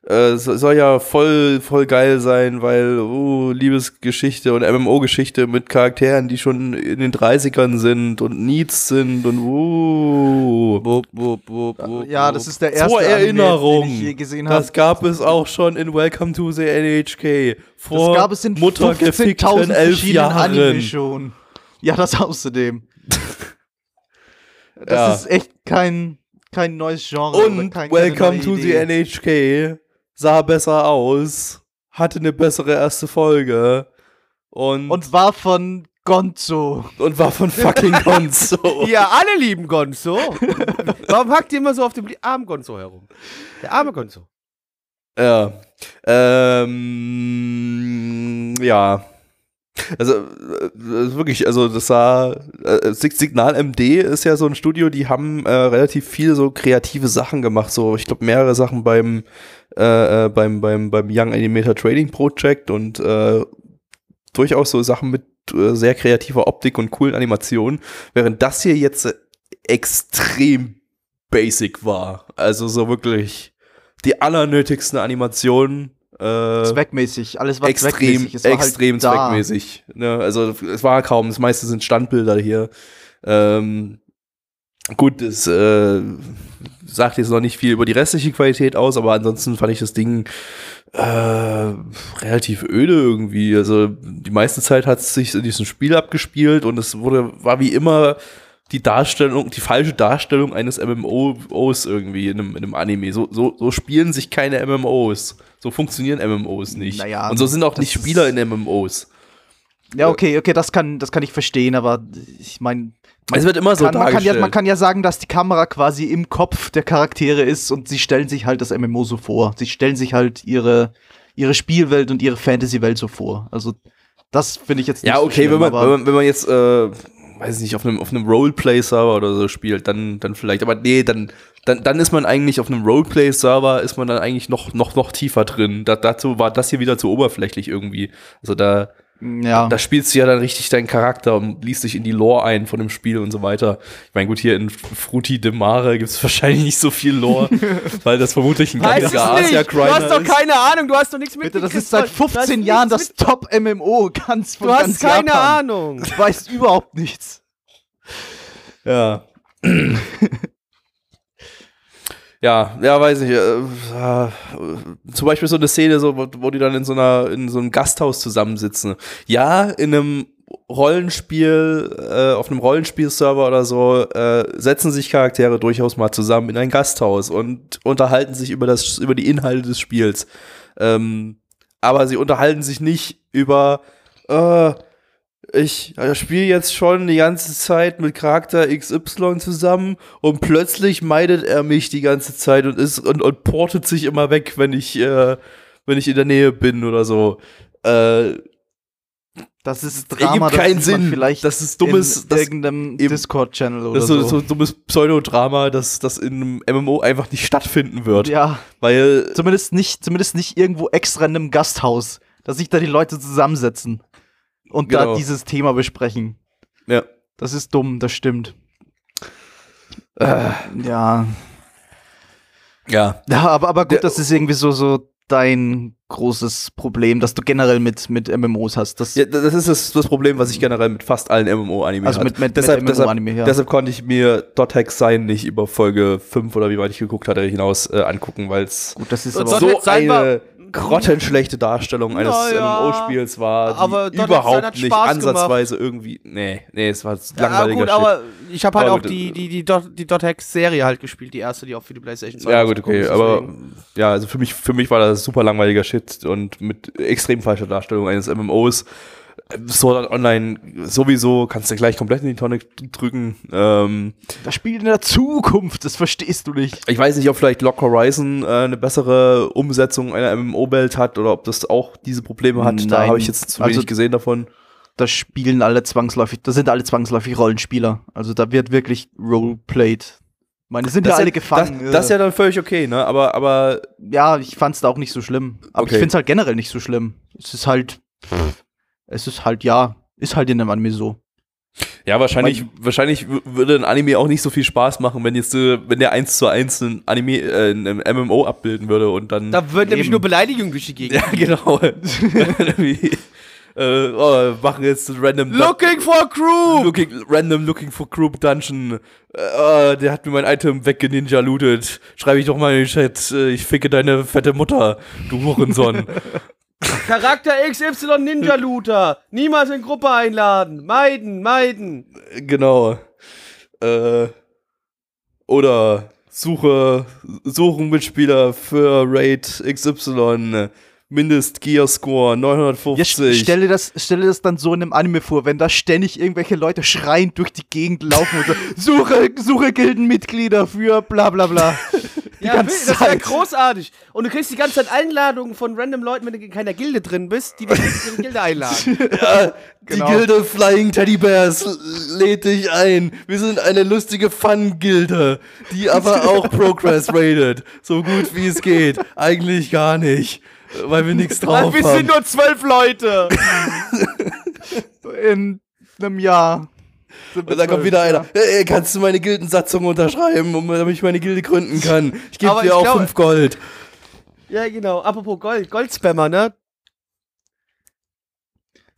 äh, so- soll ja voll, voll geil sein, weil, uh, Liebesgeschichte und MMO-Geschichte mit Charakteren, die schon in den 30ern sind und Needs sind und, uh.
Wupp, wupp, wupp,
Ja, das ist der erste
Zur
Anime,
Erinnerung.
den ich je gesehen habe.
Das gab es auch schon in Welcome to the NHK. Vor
Das gab es in
muttergefickten
15.000
elf
verschiedenen Anime
Jahren.
schon. Ja, das außerdem. Das
Ja.
ist echt kein, kein neues Genre.
Und Welcome to the. NHK sah besser aus, hatte eine bessere erste Folge und, und,
Und war von Gonzo.
war von fucking Gonzo.
Ja, alle lieben Gonzo. Warum hackt ihr immer so auf dem armen Gonzo herum? Der arme Gonzo.
Ja. Ähm, ja. Also äh, wirklich, also das sah äh, Sig- Signal MD ist ja so ein Studio, die haben äh, relativ viele so kreative Sachen gemacht, so ich glaube mehrere Sachen beim äh, äh, beim beim beim Young Animator Trading Project und äh, durchaus so Sachen mit äh, sehr kreativer Optik und coolen Animationen, während das hier jetzt äh, extrem basic war. Also so wirklich die allernötigsten Animationen. Äh,
Zweckmäßig. Alles war
extrem,
zweckmäßig. War
extrem
halt
zweckmäßig. Ne? Also es war kaum, das meiste sind Standbilder hier. Ähm, gut, es äh, sagt jetzt noch nicht viel über die restliche Qualität aus, aber ansonsten fand ich das Ding äh, relativ öde irgendwie. Also die meiste Zeit hat es sich in diesem Spiel abgespielt und es wurde, war wie immer die Darstellung, die falsche Darstellung eines MMOs irgendwie in einem, in einem Anime. So, so, so spielen sich keine MMOs. So funktionieren MMOs nicht.
Naja,
und so sind auch nicht Spieler in MMOs.
Ja, okay, okay, das kann, das kann ich verstehen, aber ich meine.
Es wird immer so
kann, man, kann ja, man kann ja sagen, dass die Kamera quasi im Kopf der Charaktere ist und sie stellen sich halt das MMO so vor. Sie stellen sich halt ihre, ihre Spielwelt und ihre Fantasy-Welt so vor. Also, das finde ich jetzt nicht
Ja,
so
okay,
schlimm,
wenn, man, wenn, man, wenn man jetzt, äh, weiß nicht, auf einem, auf einem Roleplay-Server oder so spielt, dann, dann vielleicht. Aber nee, dann, dann, dann ist man eigentlich auf einem Roleplay-Server, ist man dann eigentlich noch, noch, noch tiefer drin. Da, dazu war das hier wieder zu oberflächlich irgendwie. Also da,
ja.
da spielst du ja dann richtig deinen Charakter und liest dich in die Lore ein von dem Spiel und so weiter. Ich meine, gut, hier in Fruti de Mare gibt es wahrscheinlich nicht so viel Lore, weil das vermutlich ein ganzer
nicht. Du hast doch
ist.
keine Ahnung. Du hast doch nichts
Bitte, das ist seit
Mann. Du hast
15 Jahren
nichts
das Top-MMO ganz von
mit- Du hast
ganz
keine
Japan.
Ahnung.
Du weißt überhaupt nichts.
Ja. ja, ja, weiß ich. Äh, äh, zum Beispiel so eine Szene, so, wo, wo die dann in so einer, in so einem Gasthaus zusammensitzen. Ja, in einem Rollenspiel, äh, auf einem Rollenspielserver oder so, äh, setzen sich Charaktere durchaus mal zusammen in ein Gasthaus und unterhalten sich über das, über die Inhalte des Spiels. Ähm, aber sie unterhalten sich nicht über, äh, ich spiele jetzt schon die ganze Zeit mit Charakter XY zusammen und plötzlich meidet er mich die ganze Zeit und ist und, und portet sich immer weg, wenn ich, äh, wenn ich in der Nähe bin oder so. Äh,
Das ist
Ergibt
Drama, das
keinen Sinn.
vielleicht
Das ist dummes-
in
das-
irgendeinem
eben-
Discord-Channel oder
das ist so,
so.
so ein dummes Pseudodrama, das, das in einem MMO einfach nicht stattfinden wird.
Ja,
Weil,
zumindest nicht, zumindest nicht irgendwo extra in einem Gasthaus, dass sich da die Leute zusammensetzen und
Genau.
da dieses Thema besprechen.
ja.
Das ist dumm, das stimmt.
Äh,
Ja.
ja.
Ja, aber, aber gut,
Der-
das ist irgendwie so, so dein großes Problem, das du generell mit, mit MMOs hast. Das,
Ja, das ist das, das Problem, was ich generell mit fast allen MMO-Anime
also mit, mit,
deshalb,
mit
deshalb,
MMO-Anime, ja.
deshalb konnte ich mir Dot Hack Sein nicht über Folge 5 oder wie weit ich geguckt hatte hinaus äh, angucken, weil es
gut, das ist
Und
aber
Dot
so eine grottenschlechte Darstellung eines
Naja,
MMO-Spiels war, die
aber Hack
überhaupt nicht ansatzweise irgendwie. Nee, nee, es war
Ja,
langweiliger
gut,
Shit.
aber ich habe halt
Aber
auch
gut,
die,
äh,
die, die, Dot, die Dot Hack-Serie halt gespielt, die erste, die auch für die PlayStation 2
ja, gut, okay, aber
deswegen.
ja, also für mich, für mich war das super langweiliger Shit und mit extrem falscher Darstellung eines MMOs. Sword Art Online sowieso, kannst du gleich komplett in die Tonne drücken. Ähm,
Das spielt in der Zukunft, das verstehst du nicht.
ich weiß nicht, ob vielleicht Lock Horizon äh, eine bessere Umsetzung einer MMO-Welt hat oder ob das auch diese Probleme hat. Da
Nein.
habe ich jetzt zu wenig
Also-
gesehen davon.
Da spielen alle zwangsläufig, da sind alle zwangsläufig Rollenspieler. Also da wird wirklich roleplayed. Meine, sind ja
ist
alle gefangen.
Das, das ist ja dann völlig okay, ne? Aber, aber
ja, ich fand's da auch nicht so schlimm. Aber
Okay.
ich find's halt generell nicht so schlimm. Es ist halt, es ist halt, ja, ist halt in einem Anime so.
ja, wahrscheinlich, wahrscheinlich w- würde ein Anime auch nicht so viel Spaß machen, wenn jetzt, äh, wenn der eins zu eins ein Anime, äh, ein MMO abbilden würde und dann.
Da wird nämlich nur Beleidigung durch die Gegend.
ja, genau. Äh, oh, machen jetzt random.
Looking for Crew!
Looking, random looking for group dungeon. Äh, oh, der hat mir mein Item weggeninja lootet. Schreibe ich doch mal in den Chat. Äh, ich ficke deine fette Mutter, du Hurensohn.
Charakter XY Ninja Looter. Niemals in Gruppe einladen. Meiden, meiden.
genau. Äh, oder suche, suchen Mitspieler für Raid XY. Mindest Gear Score
Ja,
950.
stelle das, stelle das dann so in einem Anime vor, wenn da ständig irgendwelche Leute schreiend durch die Gegend laufen und so, suche, suche Gildenmitglieder für bla bla bla. Die
Ja,
ganze
das wäre großartig. Und du kriegst die ganze Zeit Einladungen von random Leuten, wenn du in keiner Gilde drin bist, die dich in ihre Gilde einladen.
Ja,
Genau.
Die Gilde Flying Teddy Bears lädt dich ein. Wir sind eine lustige Fun-Gilde, die aber auch Progress rated. So gut wie es geht. Eigentlich gar nicht, weil wir nichts
Weil
drauf
wir
haben.
sind nur zwölf Leute.
In einem Jahr.
Und dann kommt wieder einer. Hey, kannst du meine Gildensatzung unterschreiben, damit ich meine Gilde gründen kann? Ich gebe dir auch
glaube-
5 Gold.
ja, genau. Apropos Gold, Goldspammer, ne?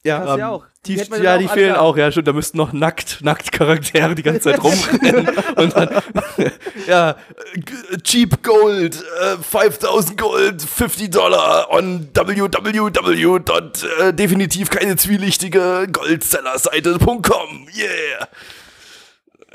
Ja,
Das ja auch.
Die,
wir
ja, die fehlen auch, ja, stimmt. Da müssten noch nackt, nackt Charaktere die ganze Zeit rumrennen. und dann, ja, cheap Gold, äh, 5000 Gold, 50 Dollar on www. Äh, definitiv keine zwielichtige Goldsellerseite.com. Yeah.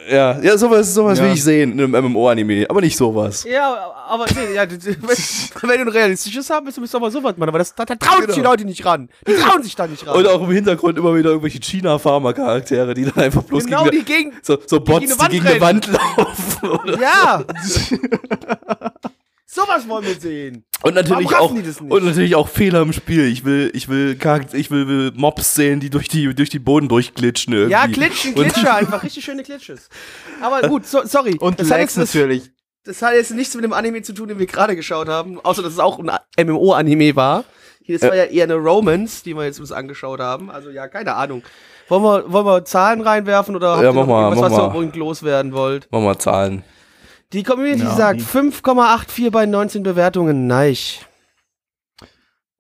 Ja, ja, sowas, sowas
Ja.
will ich sehen in einem MMO-Anime, aber nicht sowas.
Ja, aber nee, ja, wenn, du ein realistisches haben willst, musst du aber sowas machen. Aber das, da, da trauen sich die
Genau.
Leute nicht ran. Die trauen sich da nicht ran.
Und auch im Hintergrund immer wieder irgendwelche China-Pharma-Charaktere, die dann einfach bloß
genau
gegen,
die Gegend.
so, so Bots,
gegen
die gegen
Wand
eine Wand laufen. Oder
Ja! Sowas wollen wir sehen.
Und natürlich
Warum
auch
raffen die das nicht?
und natürlich auch Fehler im Spiel. Ich will ich will ich will, will Mobs sehen, die durch die durch die Boden durchglitschen irgendwie.
Ja, Glitchen,
Und-
Glitscher einfach. Richtig schöne Glitches. Aber gut, so, sorry.
Und
das hat,
Lags
das,
natürlich.
das hat jetzt nichts mit dem Anime zu tun, den wir gerade geschaut haben. Außer, dass es auch ein MMO-Anime war. Hier, Das war ja eher eine Romance, die wir jetzt uns angeschaut haben. Also ja, keine Ahnung. Wollen wir, wollen wir Zahlen reinwerfen oder habt
Ja,
ihr noch
mal,
irgendwas,
mach
was ihr unbedingt loswerden wollt?
Mach mal Zahlen.
Die Community
Ja.
sagt 5,84 bei 19 Bewertungen. Nein.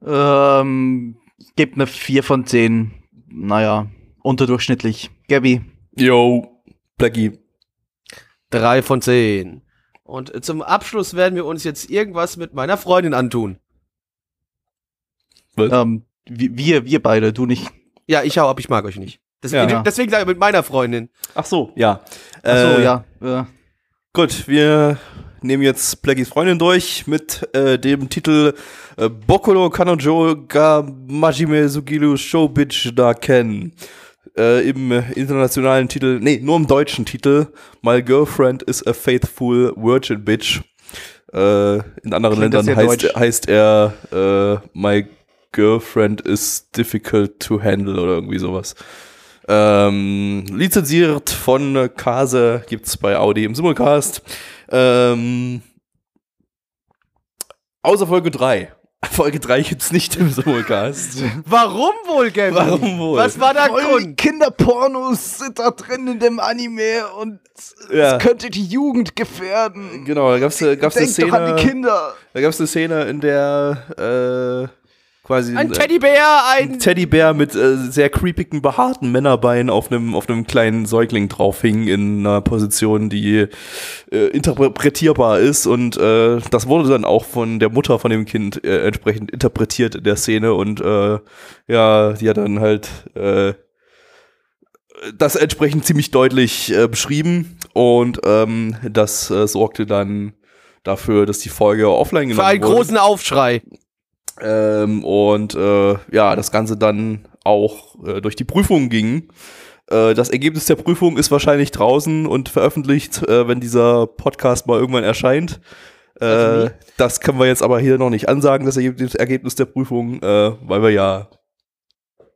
Ähm, gebt eine 4 von 10. Naja, unterdurchschnittlich. Gabby.
Yo, Blackie.
Drei von zehn. Und zum Abschluss werden wir uns jetzt irgendwas mit meiner Freundin antun.
Ähm, wir- wir, beide, du nicht.
Ja, ich hau ab, ich mag euch nicht. Deswegen,
Ja.
deswegen sage ich mit meiner Freundin.
Ach so, ja.
Achso,
Äh,
ja. ja.
Gut, wir nehmen jetzt Blackies Freundin durch mit äh, dem Titel äh, Bokuro Kanojo ga Majime Sugiru Showbitch da Ken. Äh, Im internationalen Titel, nee, nur im deutschen Titel, My Girlfriend is a Faithful Virgin Bitch. Äh, in anderen
Klingt
Ländern heißt, heißt er äh, My Girlfriend is difficult to handle oder irgendwie sowas. Ähm, lizenziert von Kase, gibt's bei Audi im Simulcast. Ähm, außer Folge 3. Folge 3 gibt's nicht im Simulcast.
Warum wohl, Gabby?
Warum wohl?
Was war der
Voll
Grund?
Kinderpornos sind da drin in dem Anime und
Ja.
es könnte die Jugend gefährden.
Genau, da gab's, äh, gab's eine
Denkt doch an die
Szene.
Kinder.
Da gab's eine Szene, in der äh, quasi
Ein
äh,
Teddybär, ein.
Teddybär mit äh, sehr creepigen, behaarten Männerbeinen auf einem auf einem kleinen Säugling drauf hing in einer Position, die äh, interpretierbar ist und äh, das wurde dann auch von der Mutter von dem Kind äh, entsprechend interpretiert in der Szene und äh, ja, die hat dann halt das entsprechend ziemlich deutlich beschrieben und ähm, das sorgte dann dafür, dass die Folge offline genommen
Für einen
wurde.
großen Aufschrei.
Ähm, und äh, ja, das Ganze dann auch äh, durch die Prüfung ging. Äh, das Ergebnis der Prüfung ist wahrscheinlich draußen und veröffentlicht, äh, wenn dieser Podcast mal irgendwann erscheint.
Also
das können wir jetzt aber hier noch nicht ansagen, das Ergebnis, der Prüfung, weil wir ja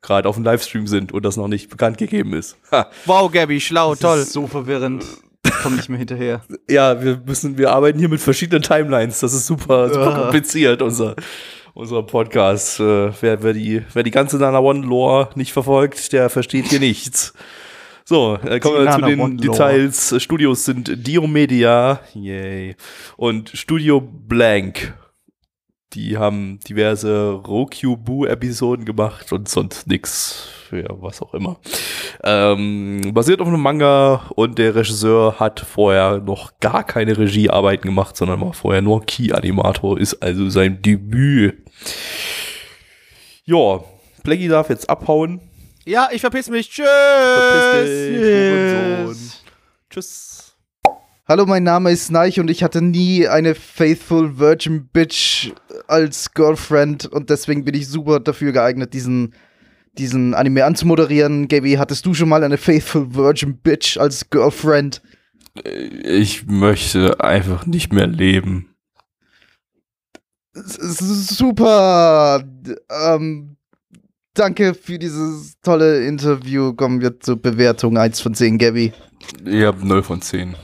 gerade auf dem Livestream sind und das noch nicht bekannt gegeben ist. Ha.
Wow, Gabby, schlau,
Das
toll.
so verwirrend. Komm nicht mehr hinterher.
Ja, wir müssen, wir arbeiten hier mit verschiedenen Timelines. Das ist super, super
Ja.
kompliziert, unser, unser Podcast. Äh, wer, wer, die, wer die ganze Nana One Lore nicht verfolgt, der versteht hier nichts. So, äh, kommen wir zu den
One.
Details. Studios sind Diomedia, yay, und Studio Blank. Die haben diverse Rokyu-Bu-Episoden gemacht und sonst nix. Ja, was auch immer. Ähm, basiert auf einem Manga und der Regisseur hat vorher noch gar keine Regiearbeiten gemacht, sondern war vorher nur Key-Animator, ist also sein Debüt. Ja, Blackie darf jetzt abhauen.
Ja, ich verpiss mich. Tschüss.
Verpiss dich. Tschüss.
Hallo, mein Name ist Neich und ich hatte nie eine Faithful Virgin Bitch als Girlfriend und deswegen bin ich super dafür geeignet, diesen, diesen Anime anzumoderieren. Gaby, hattest du schon mal eine Faithful Virgin Bitch als Girlfriend?
Ich möchte einfach nicht mehr leben.
Super! Ähm, danke für dieses tolle Interview. Kommen wir zur Bewertung 1 von 10, Gaby.
Ich habe 0 von 10.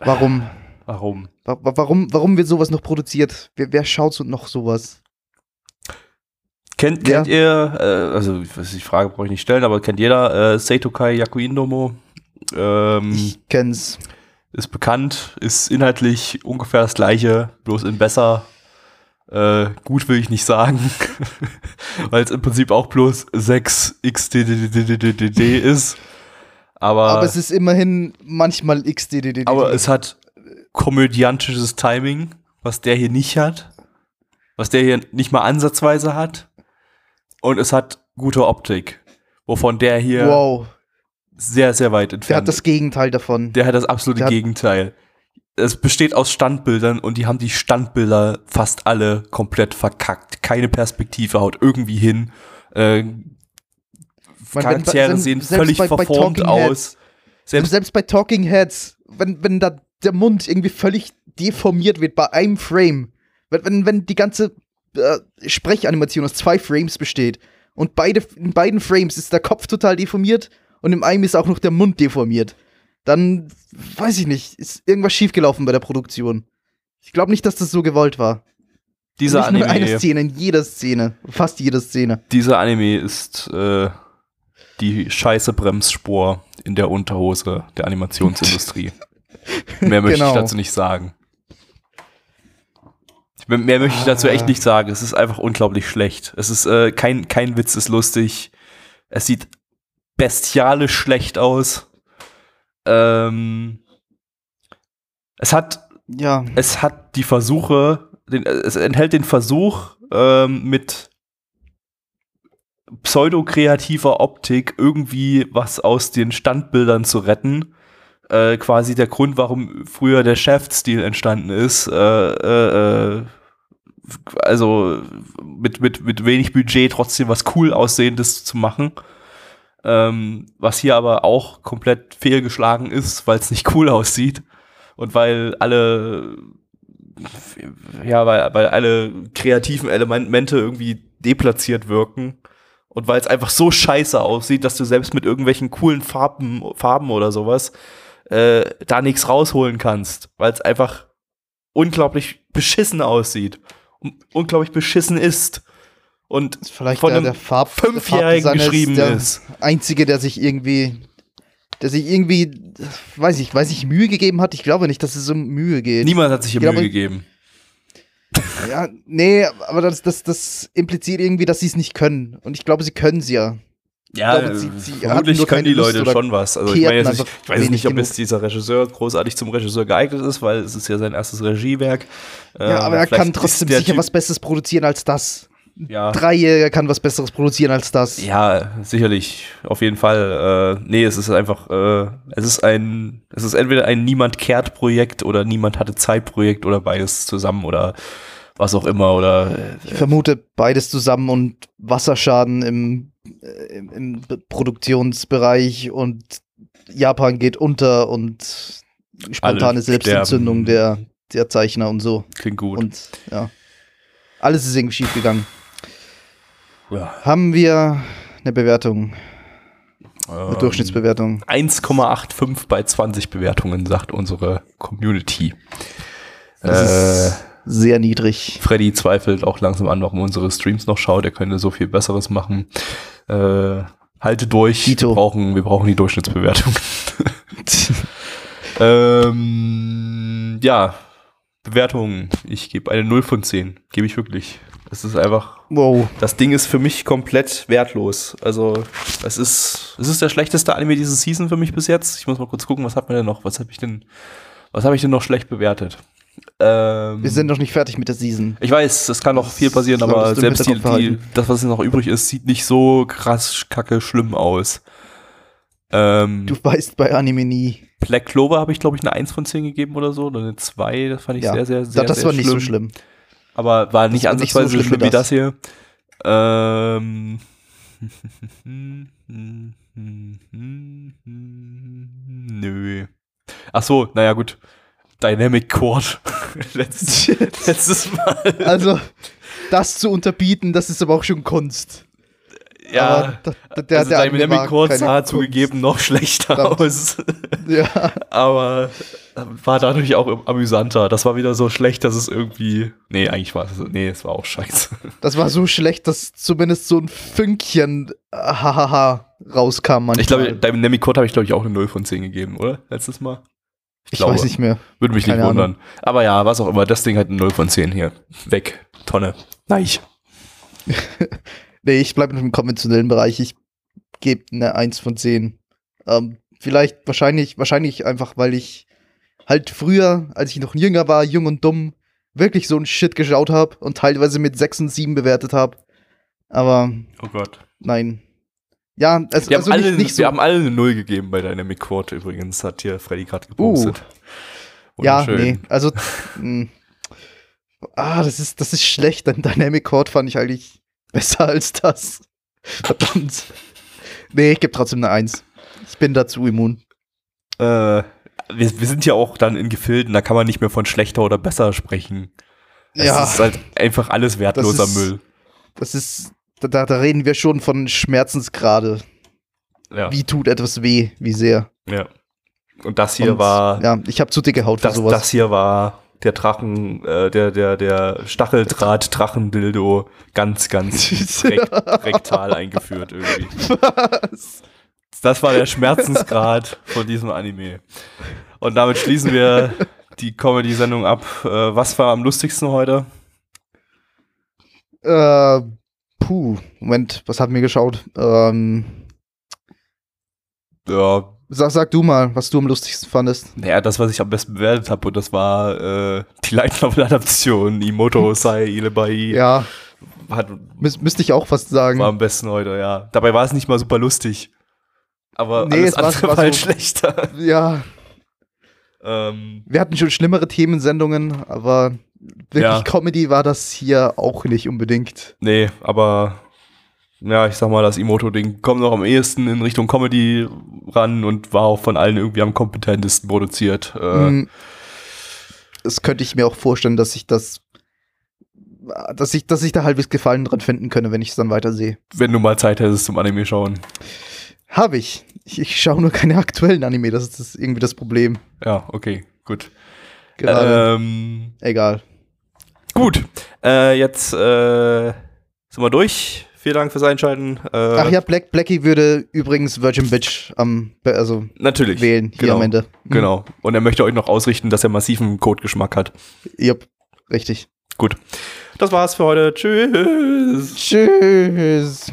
Warum?
Warum?
Wa- wa- Warum, warum wird sowas noch produziert? Wer, wer schaut so noch sowas?
Kennt,
Ja.
kennt ihr, äh, also ich weiß, die Frage brauche ich nicht stellen, aber kennt jeder äh, Seitokai Yakuindomo? Ähm,
Ich kenn's.
Ist bekannt, ist inhaltlich ungefähr das gleiche, bloß in besser. Äh, gut will ich nicht sagen, weil es im Prinzip auch bloß 6 XDDDDD ist. Aber,
Aber es ist immerhin manchmal XDDD.
aber es hat komödiantisches Timing, was der hier nicht hat. Was der hier nicht mal ansatzweise hat. Und es hat gute Optik, wovon der hier
Wow,
sehr, sehr weit entfernt
der hat das Gegenteil davon.
Der hat das absolute
hat-
Gegenteil. Es besteht aus Standbildern und die haben die Standbilder fast alle komplett verkackt. Keine Perspektive haut irgendwie hin. Äh, Charaktere sehen völlig
bei- bei
verformt
Talking
aus.
Heads-
Selbst,
Selbst bei Talking Heads, wenn, wenn da der Mund irgendwie völlig deformiert wird bei einem Frame, wenn, wenn, wenn die ganze äh, Sprechanimation aus zwei Frames besteht und beide, in beiden Frames ist der Kopf total deformiert und im einen ist auch noch der Mund deformiert, dann weiß ich nicht, ist irgendwas schiefgelaufen bei der Produktion. Ich glaube nicht, dass das so gewollt war.
dieser
nicht nur in einer
Anime,
Szene, in jeder Szene, fast jeder Szene.
dieser Anime ist äh, die scheiße Bremsspur in der Unterhose der Animationsindustrie. Mehr möchte
Genau.
ich dazu nicht sagen. Mehr möchte ich dazu echt nicht sagen. Es ist einfach unglaublich schlecht. Es ist äh, kein, kein Witz ist lustig. Es sieht bestialisch schlecht aus. Ähm, es hat
Ja,
es hat die Versuche, den, es enthält den Versuch, ähm, mit pseudokreativer Optik irgendwie was aus den Standbildern zu retten. Äh, quasi der Grund, warum früher der Shaft-Stil entstanden ist. Äh, äh, äh, also mit, mit, mit wenig Budget trotzdem was cool aussehendes zu machen. Ähm, was hier aber auch komplett fehlgeschlagen ist, weil es nicht cool aussieht. Und weil alle, ja, weil, weil alle kreativen Elemente irgendwie deplatziert wirken. Und weil es einfach so scheiße aussieht, dass du selbst mit irgendwelchen coolen Farben, Farben oder sowas äh, da nichts rausholen kannst. Weil es einfach unglaublich beschissen aussieht. Und unglaublich beschissen ist. Und
vielleicht
von
der,
einem
der Farb
Fünfjährigen geschrieben
der
ist.
Einzige, der sich irgendwie, der sich irgendwie, weiß ich, weiß ich, Mühe gegeben hat. Ich glaube nicht, dass es um Mühe geht.
Niemand hat sich
Ja,
Mühe gegeben.
Ja, nee, aber das, das, das impliziert irgendwie, dass sie es nicht können. Und ich glaube, sie können es ja.
Ja,
glaube, sie- sie
vermutlich können die Leute schon was. Also ich, meine nicht, ich weiß nicht, ob
genug.
jetzt dieser Regisseur großartig zum Regisseur geeignet ist, weil es ist ja sein erstes Regiewerk.
Ja, aber er
vielleicht
kann
ist
trotzdem sicher
Typ-
was Besseres produzieren als das.
Ja,
Dreijähriger kann was Besseres produzieren als das.
ja, sicherlich, auf jeden Fall. Äh, nee, es ist einfach, äh, es ist ein, es ist entweder ein Niemand kehrt Projekt oder Niemand hatte Zeit Projekt oder beides zusammen oder was auch immer oder
Ich vermute beides zusammen und Wasserschaden im, äh, im, im Be- Produktionsbereich und Japan geht unter und spontane Selbstentzündung der, der Zeichner und so.
klingt gut.
Und ja, alles ist irgendwie schief gegangen.
Ja.
Haben wir eine Bewertung, eine
Ähm,
Durchschnittsbewertung?
1,85 bei 20 Bewertungen, sagt unsere Community.
Das
Äh,
ist sehr niedrig.
Freddy zweifelt auch langsam an, warum unsere Streams noch schaut. Er könnte so viel Besseres machen. Äh, halte durch.
Dito.
Wir brauchen, wir brauchen die Durchschnittsbewertung. ähm, ja, Bewertung. Ich gebe eine 0 von 10. Gebe ich wirklich. Es ist einfach
wow.
das Ding ist für mich komplett wertlos. Also, es ist, es ist der schlechteste Anime diese Season für mich bis jetzt. Ich muss mal kurz gucken, was hat man denn noch? Was habe ich denn, was habe ich denn noch schlecht bewertet? Ähm,
Wir sind noch nicht fertig mit der Season.
ich weiß, es kann noch viel passieren, aber
du im
selbst die, die, das, was noch übrig ist, sieht nicht so krass kacke schlimm aus. Ähm,
Du weißt bei Anime nie.
Black Clover habe ich, glaube ich, eine 1 von 10 gegeben oder so, oder eine 2, das fand ich
Ja,
sehr, sehr, sehr,
das
sehr
war nicht so schlimm.
Aber war nicht
nicht so
ansatzweise
schlimm wie das.
das hier. Ähm. Nö. Ach so, naja, gut. Dynamic Chord. Letzt, letztes Mal.
Also, das zu unterbieten, das ist aber auch schon Kunst.
Ja.
Aber der,
also
der
Dynamic
keine
sah zugegeben noch schlechter
Verdammt.
aus.
Ja,
aber war dadurch auch amüsanter. Das war wieder so schlecht, dass es irgendwie. Nee, eigentlich war es. Nee, es war auch scheiße.
das war so schlecht, dass zumindest so ein Fünkchen hahaha rauskam manchmal.
Ich glaube, Dynamic Chord habe ich, glaube ich, auch eine 0 von 10 gegeben, oder? Letztes Mal.
ich
glaube.
weiß nicht mehr.
Würde mich
Keine
nicht wundern. Aber ja, was auch immer. Das Ding hat eine 0 von 10 hier. Weg. Tonne. Nein.
Nee, ich bleibe im konventionellen Bereich. Ich gebe eine 1 von 10. Ähm, vielleicht, wahrscheinlich, wahrscheinlich einfach, weil ich halt früher, als ich noch jünger war, jung und dumm, wirklich so ein Shit geschaut habe und teilweise mit 6 und 7 bewertet habe. Aber
Oh Gott.
nein. Ja, also,
Wir,
also
haben alle,
nicht, nicht so.
wir haben alle eine 0 gegeben bei Dynamic Quad übrigens. Hat hier Freddy gerade gepostet.
ja,
Wunderschön.
nee, also. mh. ah, das ist, das ist schlecht. Denn Dynamic Chord fand ich eigentlich besser als das. Verdammt. Nee, ich gebe trotzdem eine 1. Ich bin dazu immun.
Äh, wir, wir sind ja auch dann in Gefilden, da kann man nicht mehr von schlechter oder besser sprechen. Es
Ja.
ist halt einfach alles wertloser
Das ist-
Müll.
Das ist, da, da reden wir schon von Schmerzensgrade.
Ja.
Wie tut etwas weh, wie sehr.
ja. Und das hier
Und,
war.
Ja, ich habe zu dicke Haut für
Das,
sowas.
das hier war der Drachen, äh, der, der, der Stacheldraht-Drachendildo ganz, ganz rek rektal eingeführt irgendwie.
Was?
Das war der Schmerzensgrad von diesem Anime. Und damit schließen wir die Comedy-Sendung ab. Äh, was war am lustigsten heute?
Äh, puh, Moment, was haben wir geschaut? Ähm,
Ja,
sag, sag du mal, was du am lustigsten fandest.
naja, das, was ich am besten bewertet habe, und das war äh, die Light Novel-Adaption. Imoto Sai Ilebai
Ja,
hat,
müß, müsste ich auch fast sagen.
war am besten heute, ja. Dabei war es nicht mal super lustig. Aber
Nee,
alles
es
andere
war
war halt
so-
schlechter.
Ja,
ähm,
wir hatten schon schlimmere Themensendungen, aber wirklich
Ja.
Comedy war das hier auch nicht unbedingt.
Nee, aber ja, ich sag mal, das Imoto-Ding kommt noch am ehesten in Richtung Comedy ran und war auch von allen irgendwie am kompetentesten produziert. Äh,
Mm, Das könnte ich mir auch vorstellen, dass ich das, dass ich, dass ich da halbwegs Gefallen dran finden könnte, wenn ich es dann weiter sehe.
Wenn du mal Zeit hättest zum Anime schauen.
Habe ich. Ich, ich schaue nur keine aktuellen Anime, das ist das irgendwie das Problem.
Ja, okay, gut.
Gerade.
Ähm,
Egal.
gut, äh, jetzt äh, sind wir durch. Vielen Dank fürs Einschalten. Äh,
Ach ja, Black, Blackie würde übrigens Virgin Bitch am, also
natürlich.
wählen hier
genau,
am Ende. Mhm.
Genau. Und er möchte euch noch ausrichten, dass er massiven Codegeschmack hat.
Jupp, richtig.
Gut. Das war's für heute. Tschüss.
Tschüss.